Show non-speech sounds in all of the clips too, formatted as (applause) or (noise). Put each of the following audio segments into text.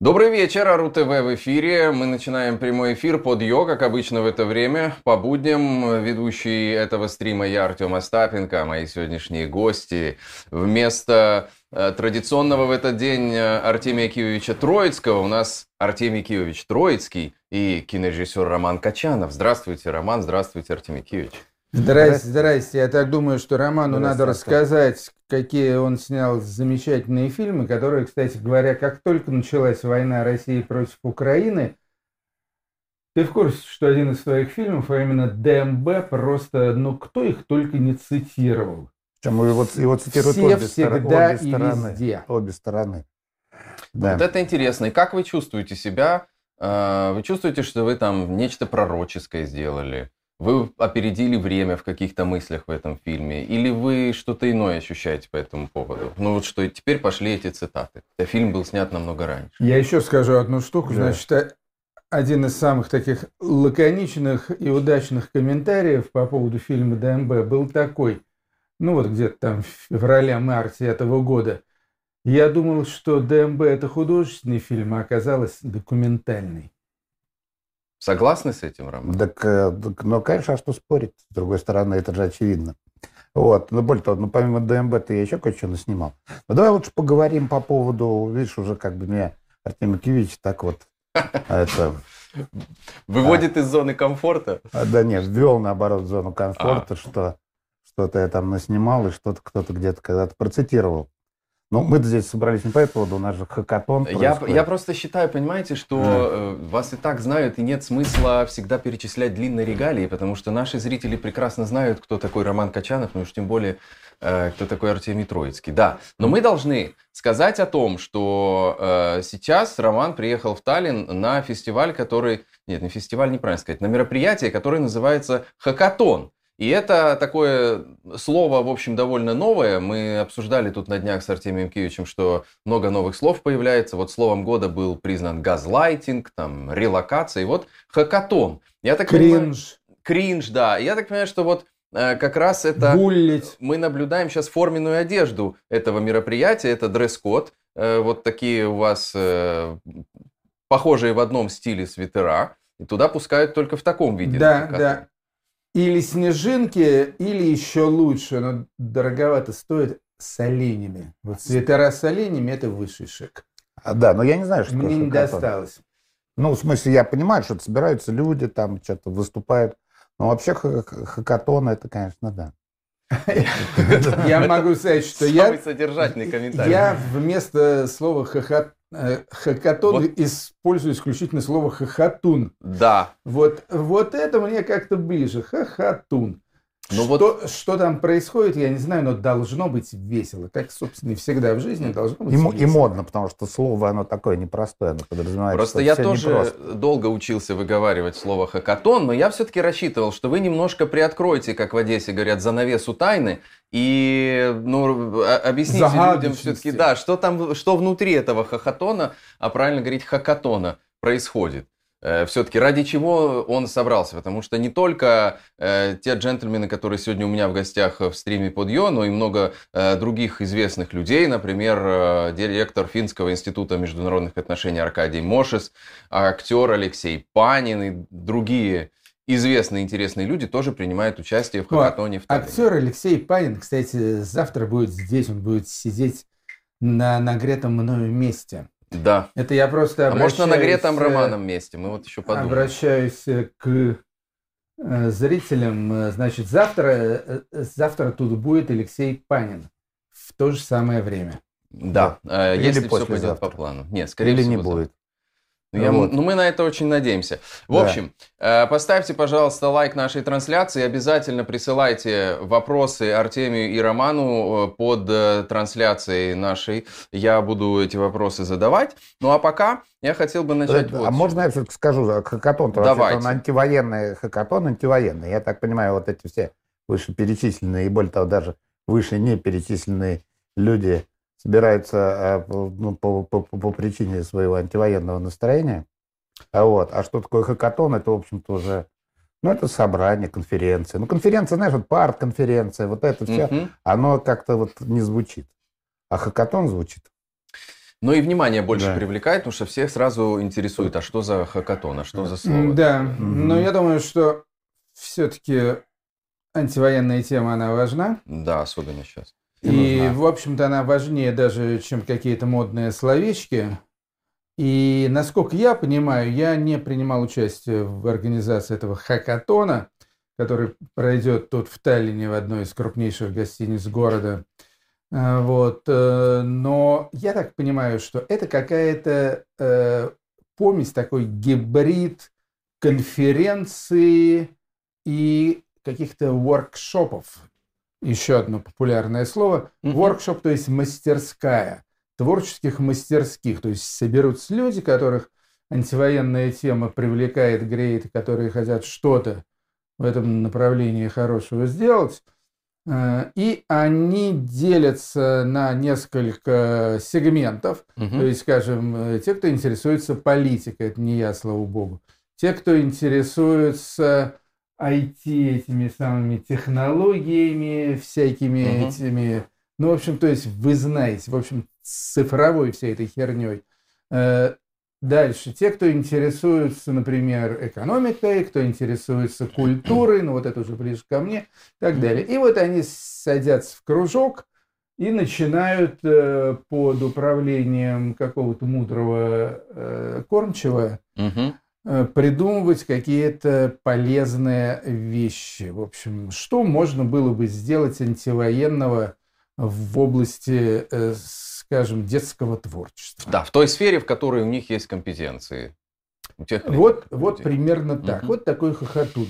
Добрый вечер, Ару ТВ в эфире. Мы начинаем прямой эфир под Йо, как обычно в это время. По будням ведущий этого стрима я, Артем Остапенко, мои сегодняшние гости. Вместо э, традиционного в этот день э, Артемия Киевича Троицкого у нас Артемий Киевич Троицкий и кинорежиссер Роман Качанов. Здравствуйте, Роман, здравствуйте, Артемий Киевич. Здрасте, здрасте. Я так думаю, что Роману надо рассказать, какие он снял замечательные фильмы, которые, кстати говоря, как только началась война России против Украины, ты в курсе, что один из своих фильмов, а именно ДМБ, просто, ну, кто их только не цитировал. Причем его, его цитируют Все обе, всегда обе и стороны. везде. Обе стороны. Да. Вот это интересно. И как вы чувствуете себя? Э, Вы чувствуете, что вы там нечто пророческое сделали? Вы опередили время в каких-то мыслях в этом фильме? Или вы что-то иное ощущаете по этому поводу? Ну вот что теперь пошли эти цитаты. Хотя фильм был снят намного раньше. Я еще скажу одну штуку. Да. Значит, э, один из самых таких лаконичных и удачных комментариев по поводу фильма ДМБ был такой. Ну вот где-то там в феврале-марте этого года. Я думал, что ДМБ это художественный фильм, а оказалось документальный. Согласны с этим, Роман? Так, э, так, ну, конечно, а что спорить? С другой стороны, это же очевидно. Вот. Но более того, ну, помимо ДМБ, я еще кое-что наснимал. Ну, давай лучше поговорим по поводу, видишь, уже как бы меня Артемий Кивич так вот, (laughs) это, Выводит из зоны комфорта? а, да нет, ввел, наоборот, в зону комфорта, что что-то я там наснимал, и что-то кто-то где-то когда-то процитировал. Ну, мы здесь собрались не по этому поводу, у нас же хакатон Я, я просто считаю, понимаете, что э, вас и так знают, и нет смысла всегда перечислять длинные регалии, потому что наши зрители прекрасно знают, кто такой Роман Качанов, ну уж тем более, э, кто такой Артемий Троицкий. Да, но мы должны сказать о том, что э, сейчас Роман приехал в Таллин на фестиваль, который... Нет, не фестиваль, неправильно сказать, на мероприятие, которое называется «Хакатон». И это такое слово, в общем, довольно новое. Мы обсуждали тут на днях с Артемием Киевичем, что много новых слов появляется. Вот словом года был признан газлайтинг, там, релокация. И вот хакатон. Я так понимаю- Кринж, кринж, да. Я так понимаю, что вот э, как раз это... буллить. Мы наблюдаем сейчас форменную одежду этого мероприятия. Это дресс-код. Э, вот такие у вас э, похожие в одном стиле свитера. И туда пускают только в таком виде. Да, да. Или снежинки, или еще лучше, но дороговато стоит с оленями. Вот свитера с оленями – это высший шик. А, да, но я не знаю, что Мне не досталось. Ну, в смысле, я понимаю, что собираются люди, там что-то выступают. Но вообще ха- ха- хакатон это, конечно, да. Я могу сказать, что Самый я, содержательный комментарий. я вместо слова хохот, э, хакатон Вот. использую исключительно слово хохотун. Да. Вот, вот это мне как-то ближе. Хохотун. Ну что, что там происходит, я не знаю, но должно быть весело. Как, собственно, и всегда в жизни должно быть И, весело. и модно, потому что слово, оно такое непростое, оно подразумевает, Просто что я тоже непросто. долго учился выговаривать слово хакатон, но я все-таки рассчитывал, что вы немножко приоткроете, как в Одессе говорят, занавесу тайны и ну, а- объясните людям все-таки, да, что там, что внутри этого хохотона, а правильно говорить хакатона, происходит. Все-таки ради чего он собрался? Потому что не только э, те джентльмены, которые сегодня у меня в гостях в стриме под Йо, но и много э, других известных людей, например, э, директор Финского института международных отношений Аркадий Мошес, актер Алексей Панин и другие известные интересные люди тоже принимают участие в Ну, а хакатоне Таллине. Актер Алексей Панин, кстати, завтра будет здесь, он будет сидеть на нагретом мною месте. Да. Это я просто А может на обращаюсь, нагретом э, Романом месте, мы вот еще подумаем. Обращаюсь э, к э, зрителям. Значит, завтра, завтра тут будет Алексей Панин в то же самое время. Да, Или если все пойдет послезавтра. по плану. Нет, скорее Или всего, не завтра. будет. Ну, я- Вот. ну, мы на это очень надеемся. В Да. общем, э, поставьте, пожалуйста, лайк нашей трансляции. Обязательно присылайте вопросы Артемию и Роману э, под э, трансляцией нашей. Я буду эти вопросы задавать. Ну а пока я хотел бы начать вот а можно я все-таки скажу, хакатон-то Давайте. он антивоенный хакатон, антивоенный. Я так понимаю, вот эти все вышеперечисленные и более того даже выше не перечисленные люди собираются а, по- ну, по, по- по- причине своего антивоенного настроения. А, вот. а что такое хакатон? Это, в общем-то, уже ну, это собрание, конференция. Ну, конференция, знаешь, вот парт-конференция, вот это все, Мгм. оно как-то вот не звучит. А хакатон звучит. Но и внимание больше да. привлекает, потому что всех сразу интересует, а что за хакатон, а что за слово. Да, mm-hmm. но я думаю, что все-таки антивоенная тема, она важна. Да, особенно сейчас. И, и в общем-то, она важнее даже, чем какие-то модные словечки. И, насколько я понимаю, я не принимал участие в организации этого хакатона, который пройдет тут в Таллине, в одной из крупнейших гостиниц города. А, вот. Э, но я так понимаю, что это какая-то э, помесь, такой гибрид конференции и каких-то воркшопов. Еще одно популярное слово. Воркшоп, то есть мастерская. Творческих мастерских. То есть соберутся люди, которых антивоенная тема привлекает, греет, которые хотят что-то в этом направлении хорошего сделать. Э, и они делятся на несколько сегментов. Угу. То есть, скажем, э, те, кто интересуется политикой, это не я, слава богу. Те, кто интересуется IT, этими самыми технологиями, всякими угу. этими... Ну, в общем, то есть вы знаете, в общем, цифровой всей этой херней. Э, Дальше. Те, кто интересуется, например, экономикой, кто интересуется культурой, ну вот это уже ближе ко мне, и так далее. И вот они садятся в кружок и начинают э, под управлением какого-то мудрого э, кормчего угу. Э, придумывать какие-то полезные вещи. В общем, что можно было бы сделать антивоенного в области э, скажем, детского творчества. Да, в той сфере, в которой у них есть компетенции. У тех вот, вот примерно так. Угу. Вот такой хохотун.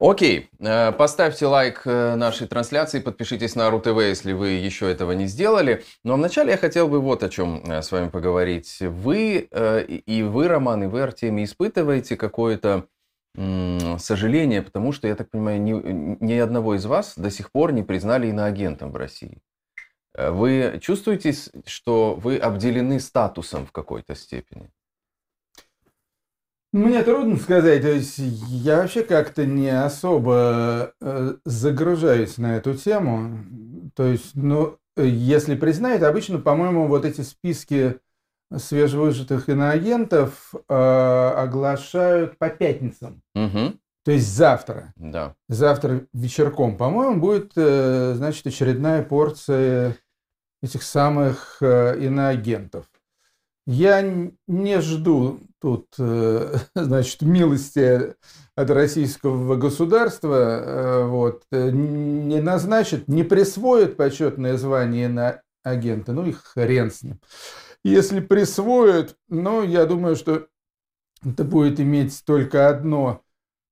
Окей, э, поставьте лайк э, нашей трансляции, подпишитесь на РУ-ТВ, если вы еще этого не сделали. Но вначале я хотел бы вот о чем э, с вами поговорить. Вы, и вы, Роман, и вы, Артемий, испытываете какое-то сожаление, потому что, я так понимаю, ни, ни одного из вас до сих пор не признали иноагентом в России. Вы чувствуете, что вы обделены статусом в какой-то степени? Мне трудно сказать. То есть я вообще как-то не особо э, загружаюсь на эту тему. То есть, ну, если признают, обычно, по-моему, вот эти списки свежевыжатых иноагентов э, оглашают по пятницам. Угу. То есть завтра. Да. Завтра вечерком, по-моему, будет, э, значит, очередная порция этих самых э, иноагентов. Я не жду тут, э, (laughs) значит, милости от российского государства, э, вот, не назначит, не присвоит почетное звание на агента, ну и хрен с ним. Если присвоят, ну, я думаю, что это будет иметь только одно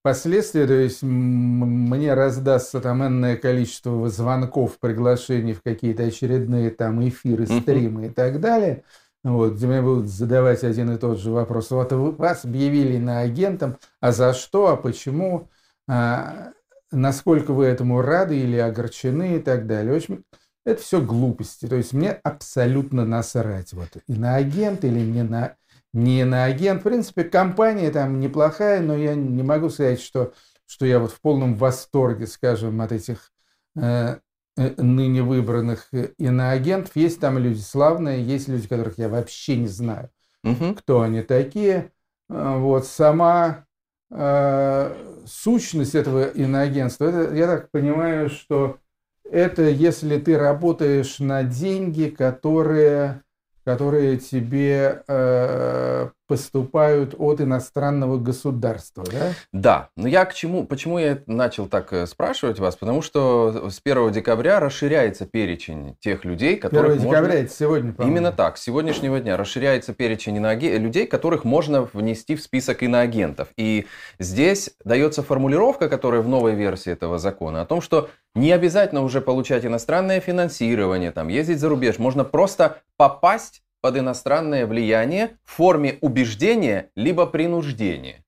Последствия, то есть мне раздастся там энное количество звонков, приглашений в какие-то очередные там эфиры, стримы и так далее, вот, где мне будут задавать один и тот же вопрос. Вот вас объявили на агентом, а за что, а почему, а, насколько вы этому рады или огорчены и так далее. В общем, это все глупости. То есть мне абсолютно насрать. Вот, и на агент или не на не на агент. В принципе, компания там неплохая, но я не могу сказать, что, что я вот в полном восторге, скажем, от этих э ныне выбранных иноагентов. Есть там люди славные, есть люди, которых я вообще не знаю, угу. кто они такие. Э, вот сама э, сущность этого иноагентства, это, я так понимаю, что это если ты работаешь на деньги, которые которые тебе э, поступают от иностранного государства, да? Да. Но я к чему, почему я начал так э, спрашивать вас? Потому что с 1 декабря расширяется перечень тех людей, которых 1 декабря можно... это сегодня, по Именно так. С сегодняшнего дня расширяется перечень иноаге... людей, которых можно внести в список иноагентов. И здесь дается формулировка, которая в новой версии этого закона, о том, что не обязательно уже получать иностранное финансирование, там, ездить за рубеж. Можно просто попасть под иностранное влияние в форме убеждения либо принуждения.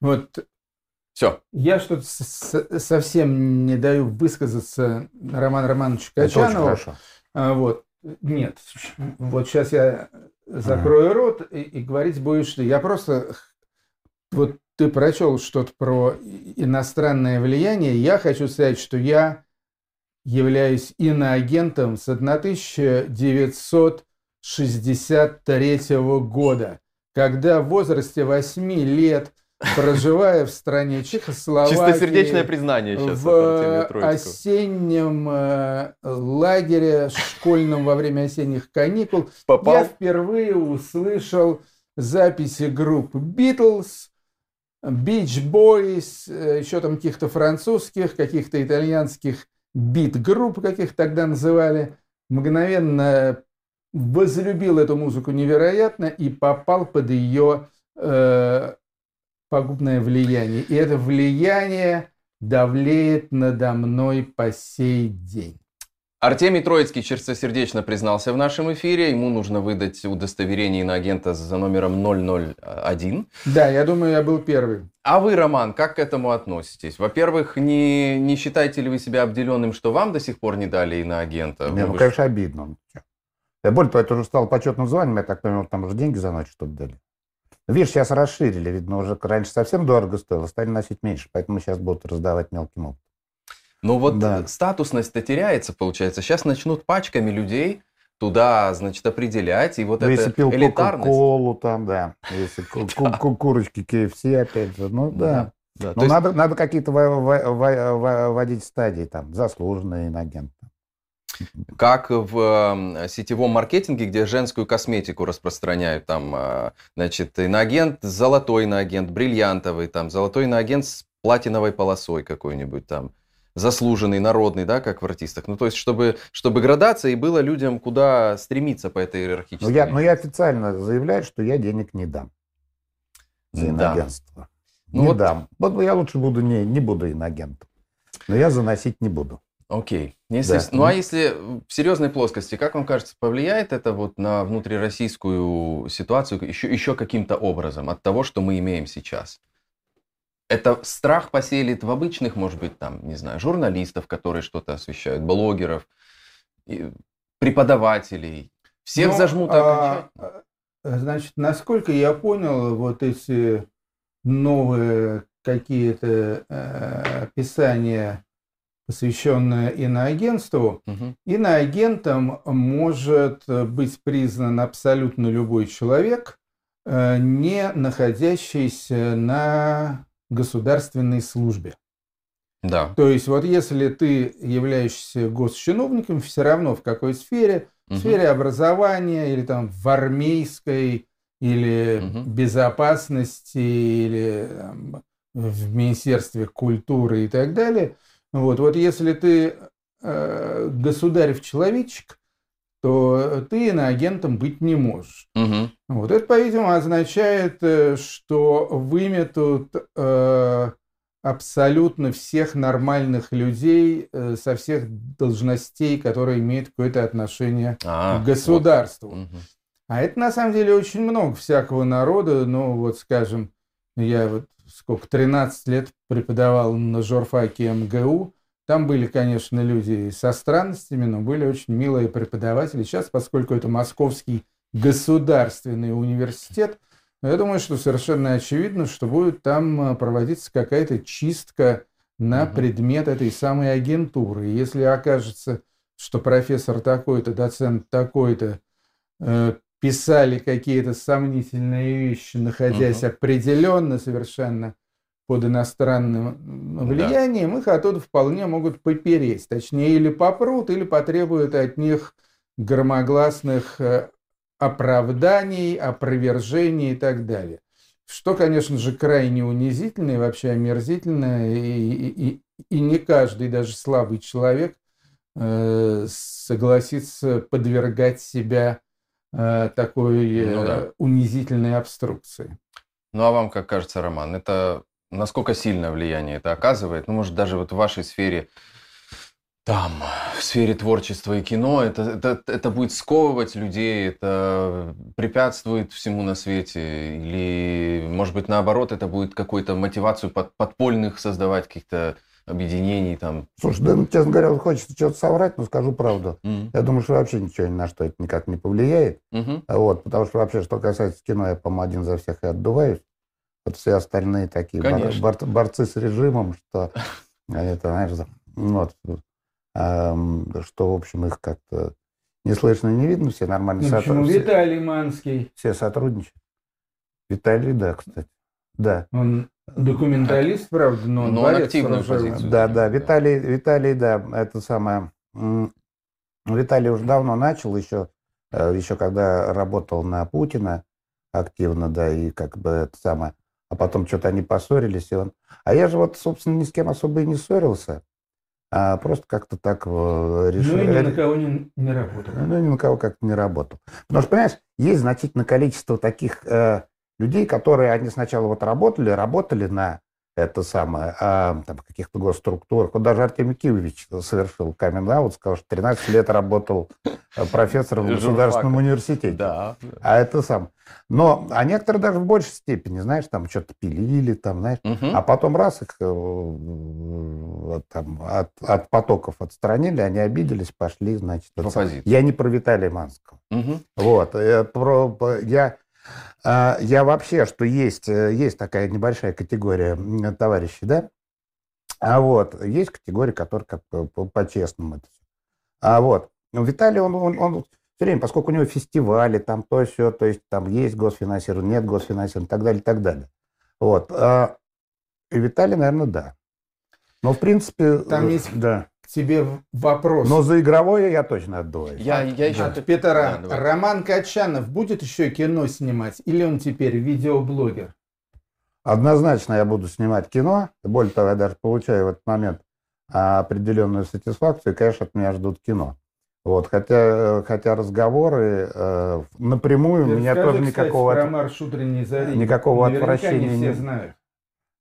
Вот все. Я что-то совсем не даю высказаться Роману Романовичу Качанову. Это очень хорошо. А, вот. Нет, вот сейчас я закрою ага. рот и, и говорить будешь ты. Я просто вот ты прочел что-то про иностранное влияние. Я хочу сказать, что я являюсь иноагентом с 1900 1963 года, когда в возрасте 8 лет, проживая в стране (laughs) Чехословакии... Чистосердечное признание сейчас В осеннем э, лагере школьном во время осенних каникул Попал? я впервые услышал записи групп Beatles, Beach Boys, э, еще там каких-то французских, каких-то итальянских бит-групп, каких тогда называли, мгновенно возлюбил эту музыку невероятно и попал под ее э, пагубное влияние. И это влияние давлеет надо мной по сей день. Артемий Троицкий чистосердечно признался в нашем эфире. Ему нужно выдать удостоверение на агента за номером 001. Да, я думаю, я был первый. А вы, Роман, как к этому относитесь? Во-первых, не, не считаете ли вы себя обделенным, что вам до сих пор не дали иноагента? Не, ну, конечно, обидно. Я более того, это уже стало почетным званием, я так понимаю, там уже деньги за ночь что-то дали. Видишь, сейчас расширили, видно, уже раньше совсем дорого стоило, стали носить меньше, поэтому сейчас будут раздавать мелким опытом. Ну вот да. статусность-то теряется, получается. Сейчас начнут пачками людей туда, значит, определять, и вот ну, это если пил элитарность. колу там, да, если (laughs) курочки KFC, опять же, ну да. Да, Но надо, надо какие-то вводить стадии, там, заслуженный инагент. Как в сетевом маркетинге, где женскую косметику распространяют, там, а, значит, иноагент, золотой иноагент, бриллиантовый, там, золотой иноагент с платиновой полосой какой-нибудь там заслуженный, народный, да, как в артистах. Ну, то есть, чтобы, чтобы градация и было людям, куда стремиться по этой иерархической. Но я, но я официально заявляю, что я денег не дам за иногентство. Да. Ну, не вот... дам. Вот я лучше буду не, не буду иногентом. Но я заносить не буду. Окей. Если, да. Ну а если в серьезной плоскости, как вам кажется, повлияет это вот на внутрироссийскую ситуацию еще, еще каким-то образом от того, что мы имеем сейчас? Это страх поселит в обычных, может быть, там, не знаю, журналистов, которые что-то освещают, блогеров, преподавателей. Всех ну, зажмут а, окончательно. А, значит, насколько я понял, вот эти новые какие-то э, описания, посвященные иноагентству, угу. иноагентом может быть признан абсолютно любой человек, э, не находящийся на государственной службе. Да. То есть вот если ты являешься госчиновником, все равно в какой сфере, в сфере образования или там в армейской, или угу. безопасности, или там, в Министерстве культуры и так далее. Вот, вот если ты э, государев-человечек, то ты иноагентом быть не можешь. Угу. Вот это, по-видимому, означает, э, что выметут э, абсолютно всех нормальных людей э, со всех должностей, которые имеют какое-то отношение а, к государству. Вот. Угу. А это на самом деле очень много всякого народа. Ну, вот скажем, я вот сколько, 13 лет преподавал на журфаке МГУ. Там были, конечно, люди со странностями, но были очень милые преподаватели. Сейчас, поскольку это московский государственный университет, я думаю, что совершенно очевидно, что будет там э, проводиться какая-то чистка на угу. предмет этой самой агентуры. Если окажется, что профессор такой-то, доцент такой-то э, писали какие-то сомнительные вещи, находясь угу. определенно совершенно под иностранным влиянием, да. их оттуда вполне могут попереть. Точнее, или попрут, или потребуют от них громогласных э, оправданий, опровержений и так далее. Что, конечно же, крайне унизительно и вообще омерзительно, и, и, и не каждый, даже слабый человек, э, согласится подвергать себя такой ну, да. унизительной обструкции. Ну а вам как кажется, Роман, это насколько сильное влияние это оказывает? Ну, может, даже вот в вашей сфере, там, в сфере творчества и кино, это, это, это будет сковывать людей, это препятствует всему на свете? Или, может быть, наоборот, это будет какую-то мотивацию под, подпольных создавать каких-то объединений там. Слушай, да, ну, честно говоря, хочется что-то соврать, но скажу правду. Mm-hmm. Я думаю, что вообще ничего ни на что это никак не повлияет. Mm-hmm. Вот, потому что вообще, что касается кино, я, по-моему, один за всех и отдуваюсь. Вот все остальные такие бор, бор, борцы с режимом, что (laughs) это, знаешь, вот, что, в общем, их как-то Не слышно, не видно, все нормально. Ну, почему Виталий Манский? Все сотрудничают. Виталий, да, кстати. Да. Он документалист, правда, но он, но он активную позицию. Да, да, Виталий, Виталий, да, это самое. Виталий уже давно начал, еще, э, еще когда работал на Путина активно, да, и как бы это самое. А потом что-то они поссорились, и он... А я же вот, собственно, ни с кем особо и не ссорился. А просто как-то так решил. Ну и ни на кого не, не работал. Ну, ни на кого как-то не работал. Потому что, понимаешь, есть значительное количество таких э, людей, которые они сначала вот работали, работали на это самое, а, там, каких-то госструктурах. Вот даже Артемий Киевич совершил камин-аут, сказал, что 13 лет работал э, профессором в государственном университете. Да. А это сам. Но, а некоторые даже в большей степени, знаешь, там что-то пилили, там, знаешь, угу. а потом раз их э, там, от, от потоков отстранили, они обиделись, пошли, значит. Я не про Виталия Манского. Угу. Вот. Я, про, я я вообще, что есть, э, есть такая небольшая категория товарищей, да? А вот, есть категория, которая как по-честному это все. А вот, Виталий, он, он, он все время, поскольку у него фестивали, там то все, то есть там есть госфинансирование, нет госфинансирования, и так далее, и так далее. Вот. А, и Виталий, наверное, да. Но, в принципе... Там есть да тебе вопрос. Но за игровое я точно отдуваюсь. Я, я еще... От Петра. Да, Роман Качанов будет еще кино снимать? Или он теперь видеоблогер? Однозначно я буду снимать кино. Более того, я даже получаю в этот момент определенную сатисфакцию. И, конечно, от меня ждут кино. Вот, хотя, хотя разговоры э, напрямую Ты меня тоже кстати, никакого, про марш утренней зари. никакого отвращения не все знают.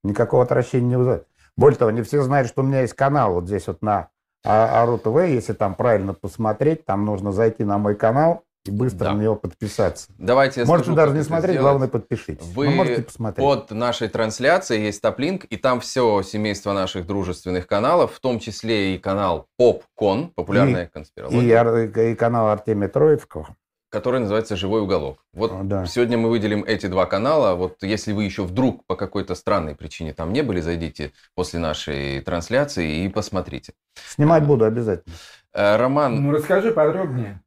Никакого отвращения не вызывает. Более того, не все знают, что у меня есть канал вот здесь вот на а АРУ ТВ, если там правильно посмотреть, там нужно зайти на мой канал и быстро да. на него подписаться. Давайте я Можете даже не смотреть, сделать. главное подпишитесь. Вы ну, можете посмотреть. под нашей трансляцией есть топлинк, и там все семейство наших дружественных каналов, в том числе и канал Попкон, популярная и, конспирология. И, и, и канал Артемия Троицкого который называется «Живой уголок». Вот О, да. сегодня мы выделим эти два канала. Вот если вы еще вдруг по какой-то странной причине там не были, зайдите после нашей трансляции и посмотрите. Снимать а, буду обязательно. Э, Роман... Ну, расскажи подробнее.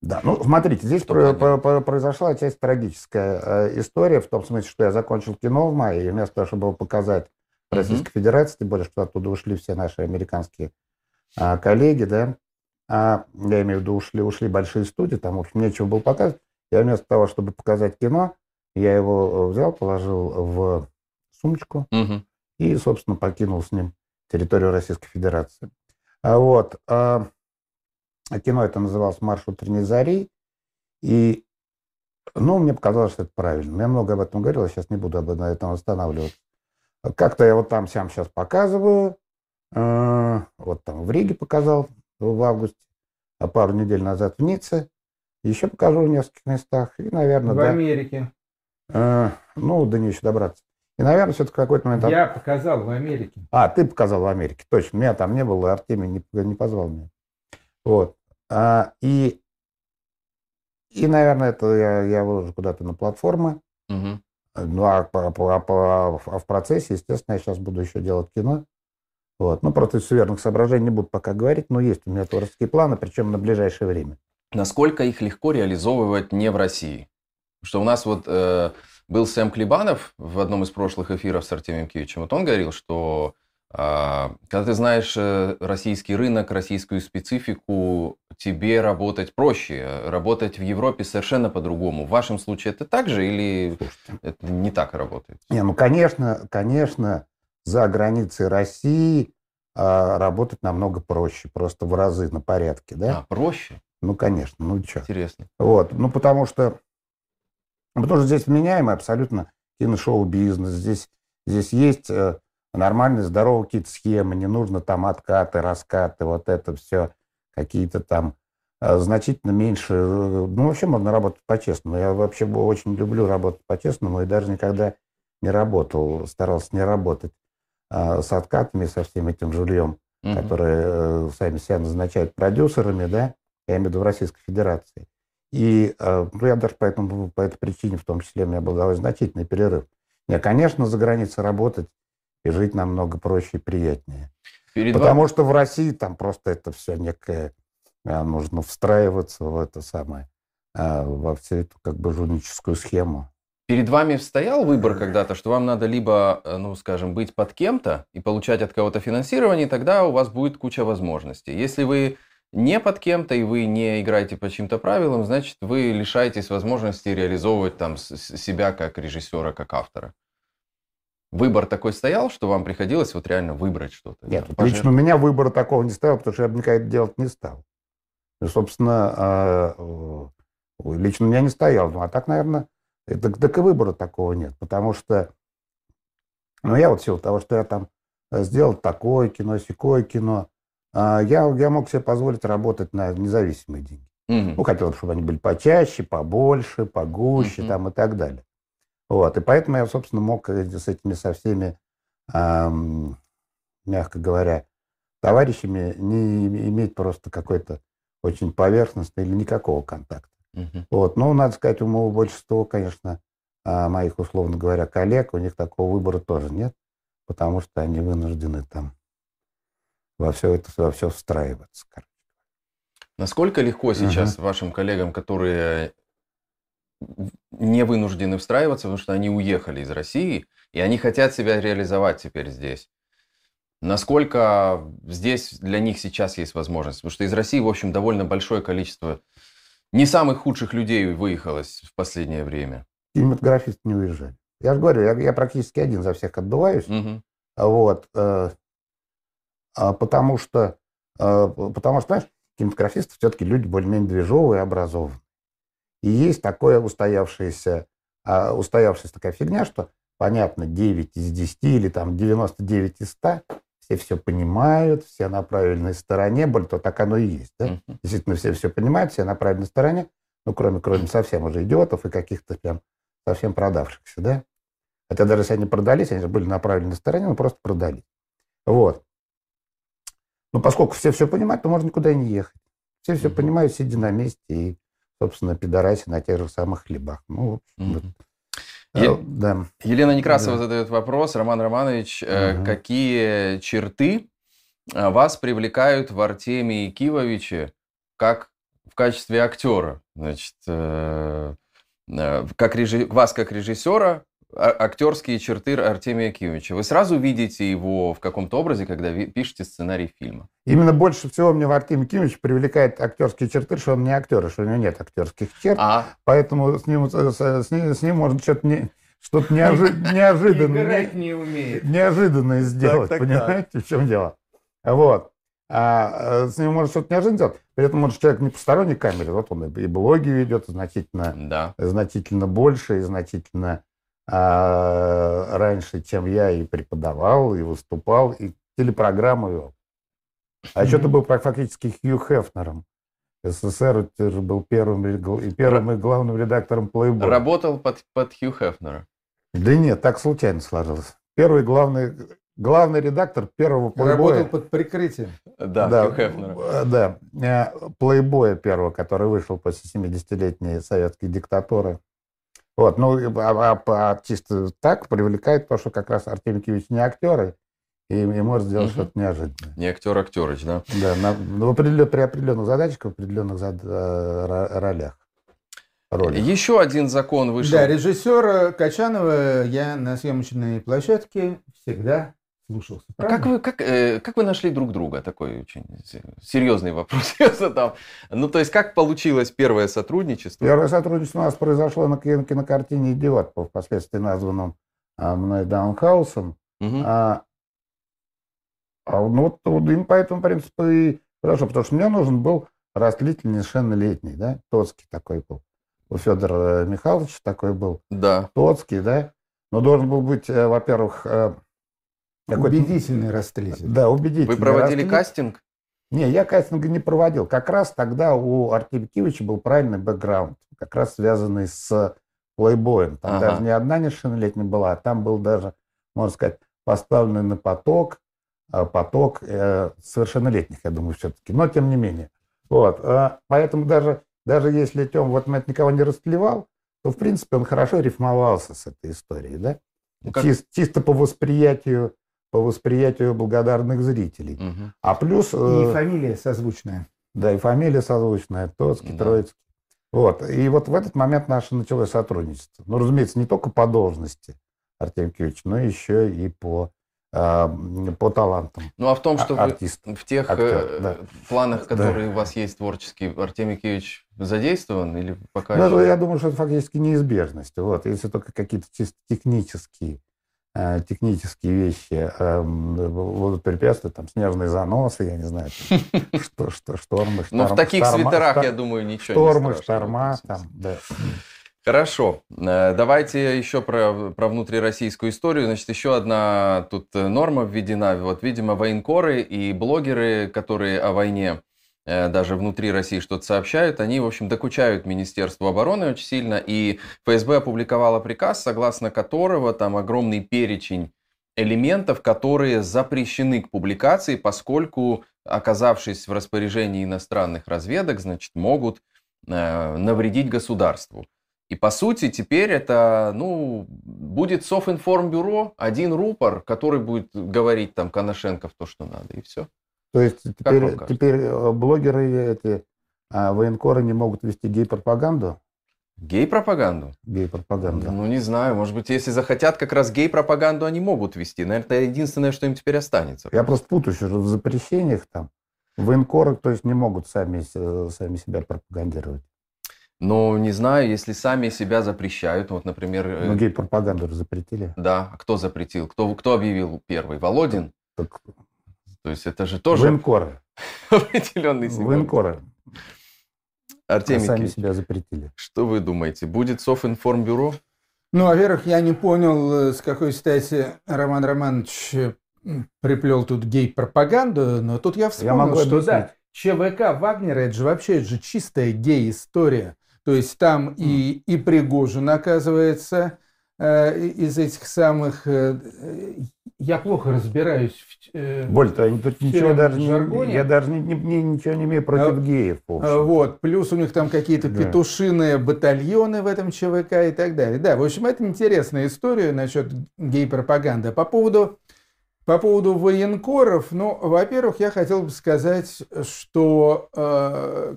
Да, ну, смотрите, здесь про, про, про, произошла часть трагическая э, история, в том смысле, что я закончил кино в мае, и вместо того, чтобы было показать Российской uh-huh. Федерации, тем более, что оттуда ушли все наши американские э, коллеги, да, а, я имею в виду, ушли, ушли большие студии, там, в общем, нечего было показывать. Я вместо того, чтобы показать кино, я его э, взял, положил в сумочку угу. и, собственно, покинул с ним территорию Российской Федерации. А вот. А, а кино это называлось «Марш утренней зари». И, ну, мне показалось, что это правильно. Я много об этом говорил, я сейчас не буду об этом останавливаться. Как-то я вот там сам сейчас показываю. Э, вот там в Риге показал в августе, а пару недель назад в Ницце. Еще покажу в нескольких местах. И, наверное, в да, Америке. Э, ну, до нее еще добраться. И, наверное, все-таки какой-то момент... Я показал в Америке. А, ты показал в Америке, точно. Меня там не было, Артемий не, не позвал меня. Вот. А, и, и, наверное, это я, я выложу куда-то на платформы. Угу. Ну, а, а, а, а в процессе, естественно, я сейчас буду еще делать кино. Вот. Ну, из суверенных соображений не буду пока говорить, но есть у меня творческие планы, причем на ближайшее время. Насколько их легко реализовывать не в России? Что у нас вот э, был Сэм Клебанов в одном из прошлых эфиров с Артемием Киевичем. Вот он говорил, что э, когда ты знаешь э, российский рынок, российскую специфику, тебе работать проще. Работать в Европе совершенно по-другому. В вашем случае это так же или Слушайте. это не так работает? Не, ну, конечно, конечно, за границей России а, работать намного проще, просто в разы на порядке, да? А, проще? Ну, конечно, ну что. Интересно. Вот, ну, потому что, потому что здесь вменяемый абсолютно киношоу-бизнес, здесь, здесь есть э, нормальные, здоровые какие-то схемы, не нужно там откаты, раскаты, вот это все, какие-то там э, значительно меньше, э, ну, вообще можно работать по-честному. Я вообще очень люблю работать по-честному и даже никогда не работал, старался не работать с откатами, со всем этим жильем, угу. которые э, сами себя назначают продюсерами, да, я имею в виду в Российской Федерации. И э, ну, я даже поэтому, по этой причине, в том числе, у меня был довольно значительный перерыв. Мне, конечно, за границей работать и жить намного проще и приятнее. Перед Потому вами... что в России там просто это все некое а, нужно встраиваться в это самое, а, во всю эту как бы жульническую схему. Перед вами стоял выбор когда-то, что вам надо либо, э, ну, скажем, быть под кем-то и получать от кого-то финансирование, тогда у вас будет куча возможностей. Если вы не под кем-то и вы не играете по чьим-то правилам, значит, вы лишаетесь возможности реализовывать там себя как режиссера, как автора. Выбор такой стоял, что вам приходилось вот реально выбрать что-то? Нет, да, лично у меня выбора такого не стоял, потому что я бы никогда это делать не стал. И, собственно, а, лично у меня не стоял. Ну, а так, наверное, так, так и выбора такого нет, потому что, ну, я вот в силу того, что я там э, сделал такое кино, секое кино, а, я, я мог себе позволить работать на независимые деньги. Угу. Ну, хотел, чтобы они были почаще, побольше, погуще угу. там и так далее. Вот, и поэтому я, собственно, мог с этими со всеми, эм, мягко говоря, товарищами не иметь просто какой-то очень поверхностный или никакого контакта. Угу. Вот. Но, надо сказать, у моего большинства, конечно, а, моих, условно говоря, коллег, у них такого выбора тоже нет, потому что они вынуждены там во все это, во все встраиваться. Насколько легко сейчас угу. вашим коллегам, которые не вынуждены встраиваться, потому что они уехали из России, и они хотят себя реализовать теперь здесь. Насколько здесь для них сейчас есть возможность? Потому что из России, в общем, довольно большое количество не самых худших людей выехалось в последнее время. Кинематографисты не уезжали. Я же говорю, я, я практически один за всех отдуваюсь. Угу. Вот, э, а, потому что, э, потому что, знаешь, кинематографисты все-таки люди более-менее движовые и образованные. И есть такое устоявшееся, э, устоявшаяся такая фигня, что, понятно, 9 из 10 или там 99 из 100 все все понимают, все на правильной стороне, более того, так оно и есть. Да? Uh-huh. Действительно, все все понимают, все на правильной стороне, ну, кроме, кроме совсем уже идиотов и каких-то прям совсем продавшихся, да? Хотя даже если они продались, они же были на правильной стороне, но просто продались. Вот. Но поскольку все все понимают, то можно никуда и не ехать. Все все uh-huh. понимают, сидя на месте и, собственно, пидораси на тех же самых хлебах. Ну, в общем, uh-huh. вот. Е... Да. Елена Некрасова да. задает вопрос. Роман Романович, угу. какие черты э, вас привлекают в Артемии Кивовиче как в качестве актера? Значит, э, как режи... вас как режиссера, актерские черты Артемия Кивовича. Вы сразу видите его в каком-то образе, когда пишете сценарий фильма? Именно больше всего мне в Артемии Кивовиче привлекает актерские черты, что он не актер, что у него нет актерских черт. А? Поэтому с ним, с, с, ним, с ним можно что-то не, что-то неожи, (laughs) неожиданное, не умеет. неожиданное сделать, так, так, понимаете, так. в чем дело? Вот. А, а с ним может что-то неожиданное сделать. При этом может человек не посторонней камере, вот он и блоги ведет значительно, да. значительно больше, и значительно а, раньше, чем я и преподавал, и выступал, и телепрограмму вел. А еще ты был фактически Хью Хефнером. СССР ты же был первым, и первым и главным редактором Playboy. Работал под, под Хью Хефнера. Да нет, так случайно сложилось. Первый главный, главный редактор первого Playboy. Работал под прикрытием. Да, да Хью Хефнера. Э, да, Playboy первого, который вышел после 70-летней советской диктатуры. Вот, ну, а, а, а чисто так привлекает то, что как раз Артемий Киевич не актер, и, и может сделать угу. что-то неожиданное. Не актер Актерыч, да? Да, на, в определен, при определенных задачах, в определенных зад, э, ролях. Роли. Еще один закон вышел. Да, режиссера Качанова я на съемочной площадке всегда слушался. А как вы, как, э, как вы нашли друг друга? Такой очень серьезный вопрос (laughs) я задам. Ну, то есть, как получилось первое сотрудничество? Первое сотрудничество у нас произошло на кинокартине «Идиот», впоследствии названном а, мной Даунхаусом. Угу. А, а, ну, вот, вот им по этому принципу и хорошо, потому что мне нужен был растлительный, совершеннолетний, да, Тоцкий такой был. У Федора Михайловича такой был. Да. Тоцкий, да. Но должен был быть, э, во-первых, э, Убедительный растлитель. Да, убедительный. Вы проводили растлитель. кастинг? Не, я кастинга не проводил. Как раз тогда у Артемия Кивича был правильный бэкграунд, как раз связанный с плейбоем. Там ага. даже не одна несовершеннолетняя была, а там был даже, можно сказать, поставленный на поток, а, поток э, совершеннолетних, я думаю, все-таки. Но тем не менее. Вот. А, поэтому даже, даже если Тем в этот момент никого не растлевал, то, в принципе, он хорошо рифмовался с этой историей, да? Ну, как... Чис, чисто по восприятию по восприятию благодарных зрителей. Угу. А плюс... И э, фамилия созвучная. Да, и фамилия созвучная, Тоцкий, да. Троицкий. Вот. И вот в этот момент наше началось сотрудничество. Ну, разумеется, не только по должности Артем Кириллович, но еще и по а, по талантам. Ну а в том, что артист, вы в тех актер, э, да. планах, которые да. у вас есть творческие, Артемий Киевич задействован или пока? Ну, еще... я думаю, что это фактически неизбежность. Вот, если только какие-то чисто технические технические вещи э, будут препятствовать, там, снежные заносы, я не знаю, (laughs) что, что, штормы, шторм, Но в таких свитерах, я думаю, ничего штормы, шторма, там, да. Хорошо. Э, давайте еще про, про внутрироссийскую историю. Значит, еще одна тут э, норма введена. Вот, видимо, военкоры и блогеры, которые о войне э, даже внутри России что-то сообщают, они, в общем, докучают Министерству обороны очень сильно. И ФСБ опубликовала приказ, согласно которого там огромный перечень элементов, которые запрещены к публикации, поскольку, оказавшись в распоряжении иностранных разведок, значит, могут навредить государству. И по сути теперь это, ну, будет Софинформбюро, один рупор, который будет говорить там Коношенков то, что надо, и все. То есть теперь, теперь э, блогеры эти, а военкоры не могут вести гей-пропаганду? Гей-пропаганду? Гей-пропаганду. Ну, не знаю. Может быть, если захотят, как раз гей-пропаганду они могут вести. Наверное, это единственное, что им теперь останется. Я просто путаю что в запрещениях там. Военкоры, то есть, не могут сами, сами себя пропагандировать. Но не знаю, если сами себя запрещают, вот, например... Э, ну, гей-пропаганду запретили. Да, а кто запретил? Кто, кто объявил первый? Володин? Так... То есть это же тоже... Военкоры. (laughs) Определенный сигнал. Военкоры. Артемий сами себя запретили. Что вы думаете? Будет Софинформбюро? Ну, во-первых, я не понял, э, с какой стати Роман Романович э, приплел тут гей-пропаганду, но тут я вспомнил, я могу что объяснить. да, ЧВК Вагнера, это же вообще это же чистая гей-история. То есть там и, и Пригожин оказывается из этих самых... Э, я плохо разбираюсь в э, Боль-то тут ничего даже не, я даже не, не, ничего не имею против а, геев. Вот, плюс у них там какие-то да. петушиные батальоны в этом ЧВК и так далее. Да, в общем, это интересная история насчет гей-пропаганды. По поводу, по поводу военкоров, ну, во-первых, я хотел бы сказать, что э,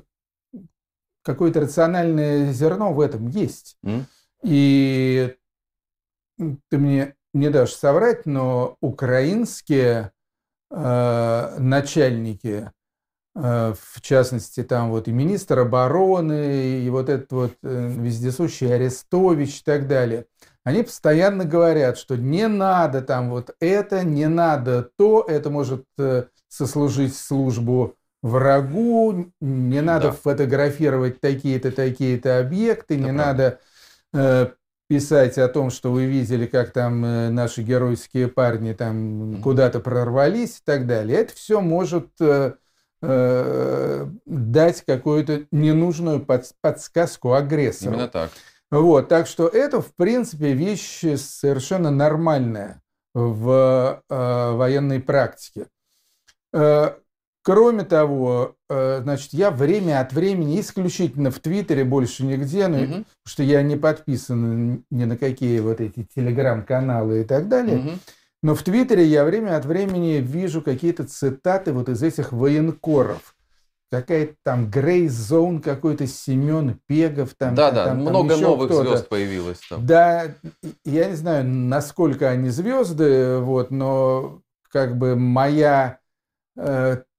какое-то рациональное зерно в этом есть. Mm. И ты мне не дашь соврать, но украинские э, начальники, э, в частности, там вот и министр обороны, и вот этот вот э, вездесущий Арестович и так далее, они постоянно говорят, что не надо там вот это, не надо то, это может э, сослужить службу врагу, не надо да. фотографировать такие-то, такие-то объекты, Это не правда. надо э, писать о том, что вы видели, как там э, наши геройские парни там куда-то прорвались и так далее. Это все может э, э, дать какую-то ненужную под, подсказку агрессору. Именно так. Вот, так что это, в принципе, вещь совершенно нормальная в э, военной практике. Э, Кроме того, э, значит, я время от времени исключительно в Твиттере, больше нигде, ну, угу. потому что я не подписан ни на какие вот эти телеграм-каналы и так далее. Угу. Но в Твиттере я время от времени вижу какие-то цитаты вот из этих военкоров. Какая-то там Грей Зон какой-то Семен Пегов. Там, да, да, там, много там новых звезд появилось там. Да, я не знаю, насколько они звезды, вот, но как бы моя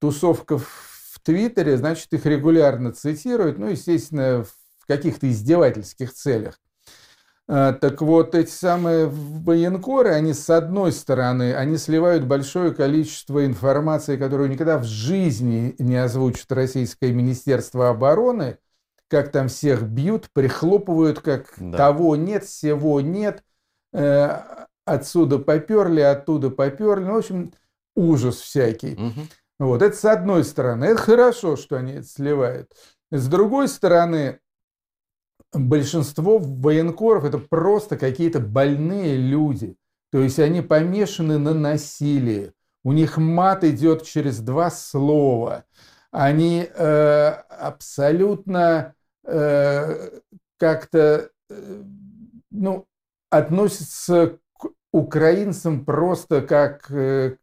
тусовка в Твиттере, значит, их регулярно цитируют, ну, естественно, в каких-то издевательских целях. Э, так вот, эти самые военкоры, они с одной стороны, они сливают большое количество информации, которую никогда в жизни не озвучит Российское Министерство обороны, как там всех бьют, прихлопывают, как да. того нет, всего нет, э, отсюда поперли, оттуда поперли. Ну, в общем, ужас всякий. Угу. Вот, это с одной стороны. Это хорошо, что они это сливают. С другой стороны, большинство военкоров это просто какие-то больные люди. То есть они помешаны на насилии. У них мат идет через два слова. Они э, абсолютно э, как-то э, ну, относятся к украинцам просто как э,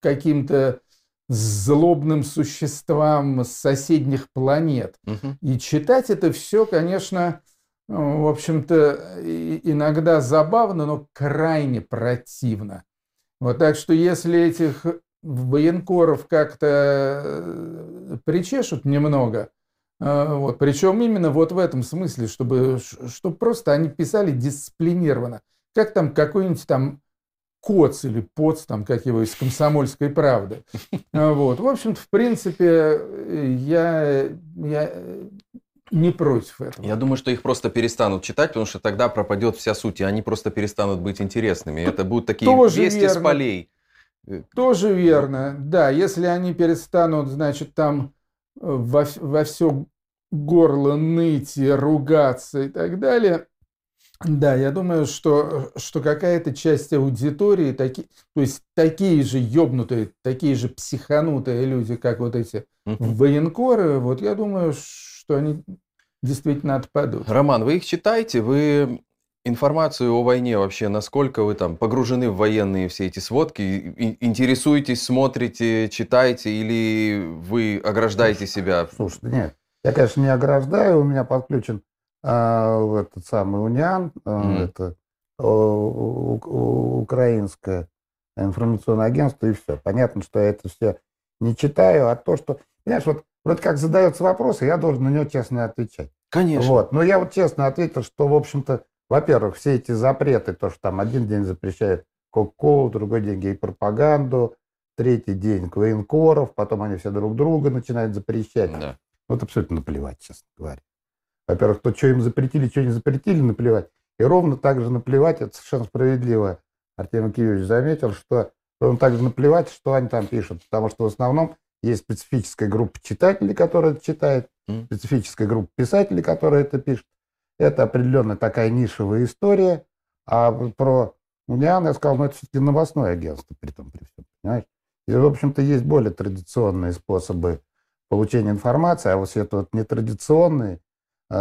каким-то злобным существам с соседних планет. Мгм. И читать это все, конечно, э, в общем-то, иногда забавно, но крайне противно. Вот так что если этих военкоров как-то э, причешут немного, э, вот, причем именно вот в этом смысле, чтобы, чтобы просто они писали дисциплинированно, как там какой-нибудь там Коц или Поц, там, как его из «Комсомольской правды». А, Вот. В общем-то, в принципе, я, я не против этого. Я думаю, что их просто перестанут читать, потому что тогда пропадет вся суть, и они просто перестанут быть интересными. Это будут такие Тоже вести с верно. полей. Тоже верно. Да, если они перестанут, значит, там э, во, во все горло ныть и ругаться и так далее, да, я думаю, что, что какая-то часть аудитории, таки, то есть такие же ёбнутые, такие же психанутые люди, как вот эти Мгм. военкоры, вот я думаю, что они действительно отпадут. Роман, вы их читаете? Вы информацию о войне вообще, насколько вы там погружены в военные все эти сводки? Интересуетесь, смотрите, читаете или вы ограждаете себя? Слушай, нет, я, конечно, не ограждаю, у меня подключен а, этот самый Униан, Мгм. это о, у- у- украинское информационное агентство, и все. Понятно, что я это все не читаю, а то, что, понимаешь, вот вроде как задается вопрос, и я должен на него честно отвечать. Конечно. Вот. Но я вот честно ответил, что, в общем-то, во-первых, все эти запреты, то, что там один день запрещают Кока-Колу, другой день гей-пропаганду, третий день военкоров, потом они все друг друга начинают запрещать. Да. Это абсолютно наплевать, честно говоря. Во-первых, то, что им запретили, что не запретили, наплевать. И ровно так же наплевать, это совершенно справедливо. Артем Киевич заметил, что ровно так же наплевать, что они там пишут. Потому что в основном есть специфическая группа читателей, которая это читает, специфическая группа писателей, которые это пишут. Это определенная такая нишевая история. А про Униан я сказал, ну, это все-таки новостное агентство, при том, при всем, понимаешь? И, в общем-то, есть более традиционные способы получения информации, а вот все это вот нетрадиционные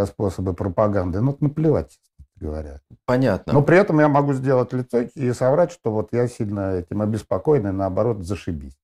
способы пропаганды, ну, наплевать, честно говоря. Понятно. Но при этом я могу сделать лицо и соврать, что вот я сильно этим обеспокоен, и наоборот, зашибись.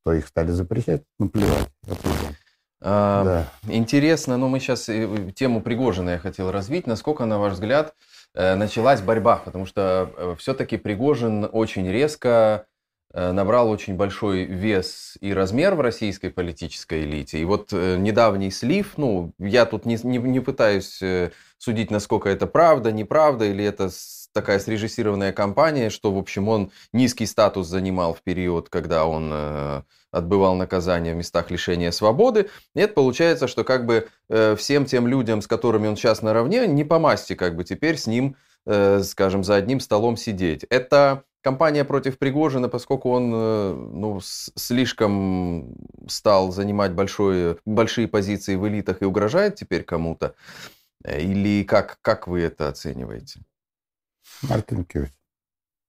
Что их стали запрещать, наплевать. наплевать. А, Да. Интересно, но мы сейчас тему Пригожина я хотел развить. Насколько, на ваш взгляд, э, началась борьба? Потому что все-таки Пригожин очень резко э, набрал очень большой вес и размер в российской политической элите. И вот э, недавний слив, ну, я тут не, не, не пытаюсь э, судить, насколько это правда, неправда, или это такая срежиссированная кампания, что, в общем, он низкий статус занимал в период, когда он э, отбывал наказание в местах лишения свободы. Это получается, что как бы э, всем тем людям, с которыми он сейчас наравне, не по масти как бы теперь с ним, э, скажем, за одним столом сидеть. Это кампания против Пригожина, поскольку он э, ну, слишком стал занимать большое, большие позиции в элитах и угрожает теперь кому-то? Э, Или как, как вы это оцениваете? Мартин Киевич.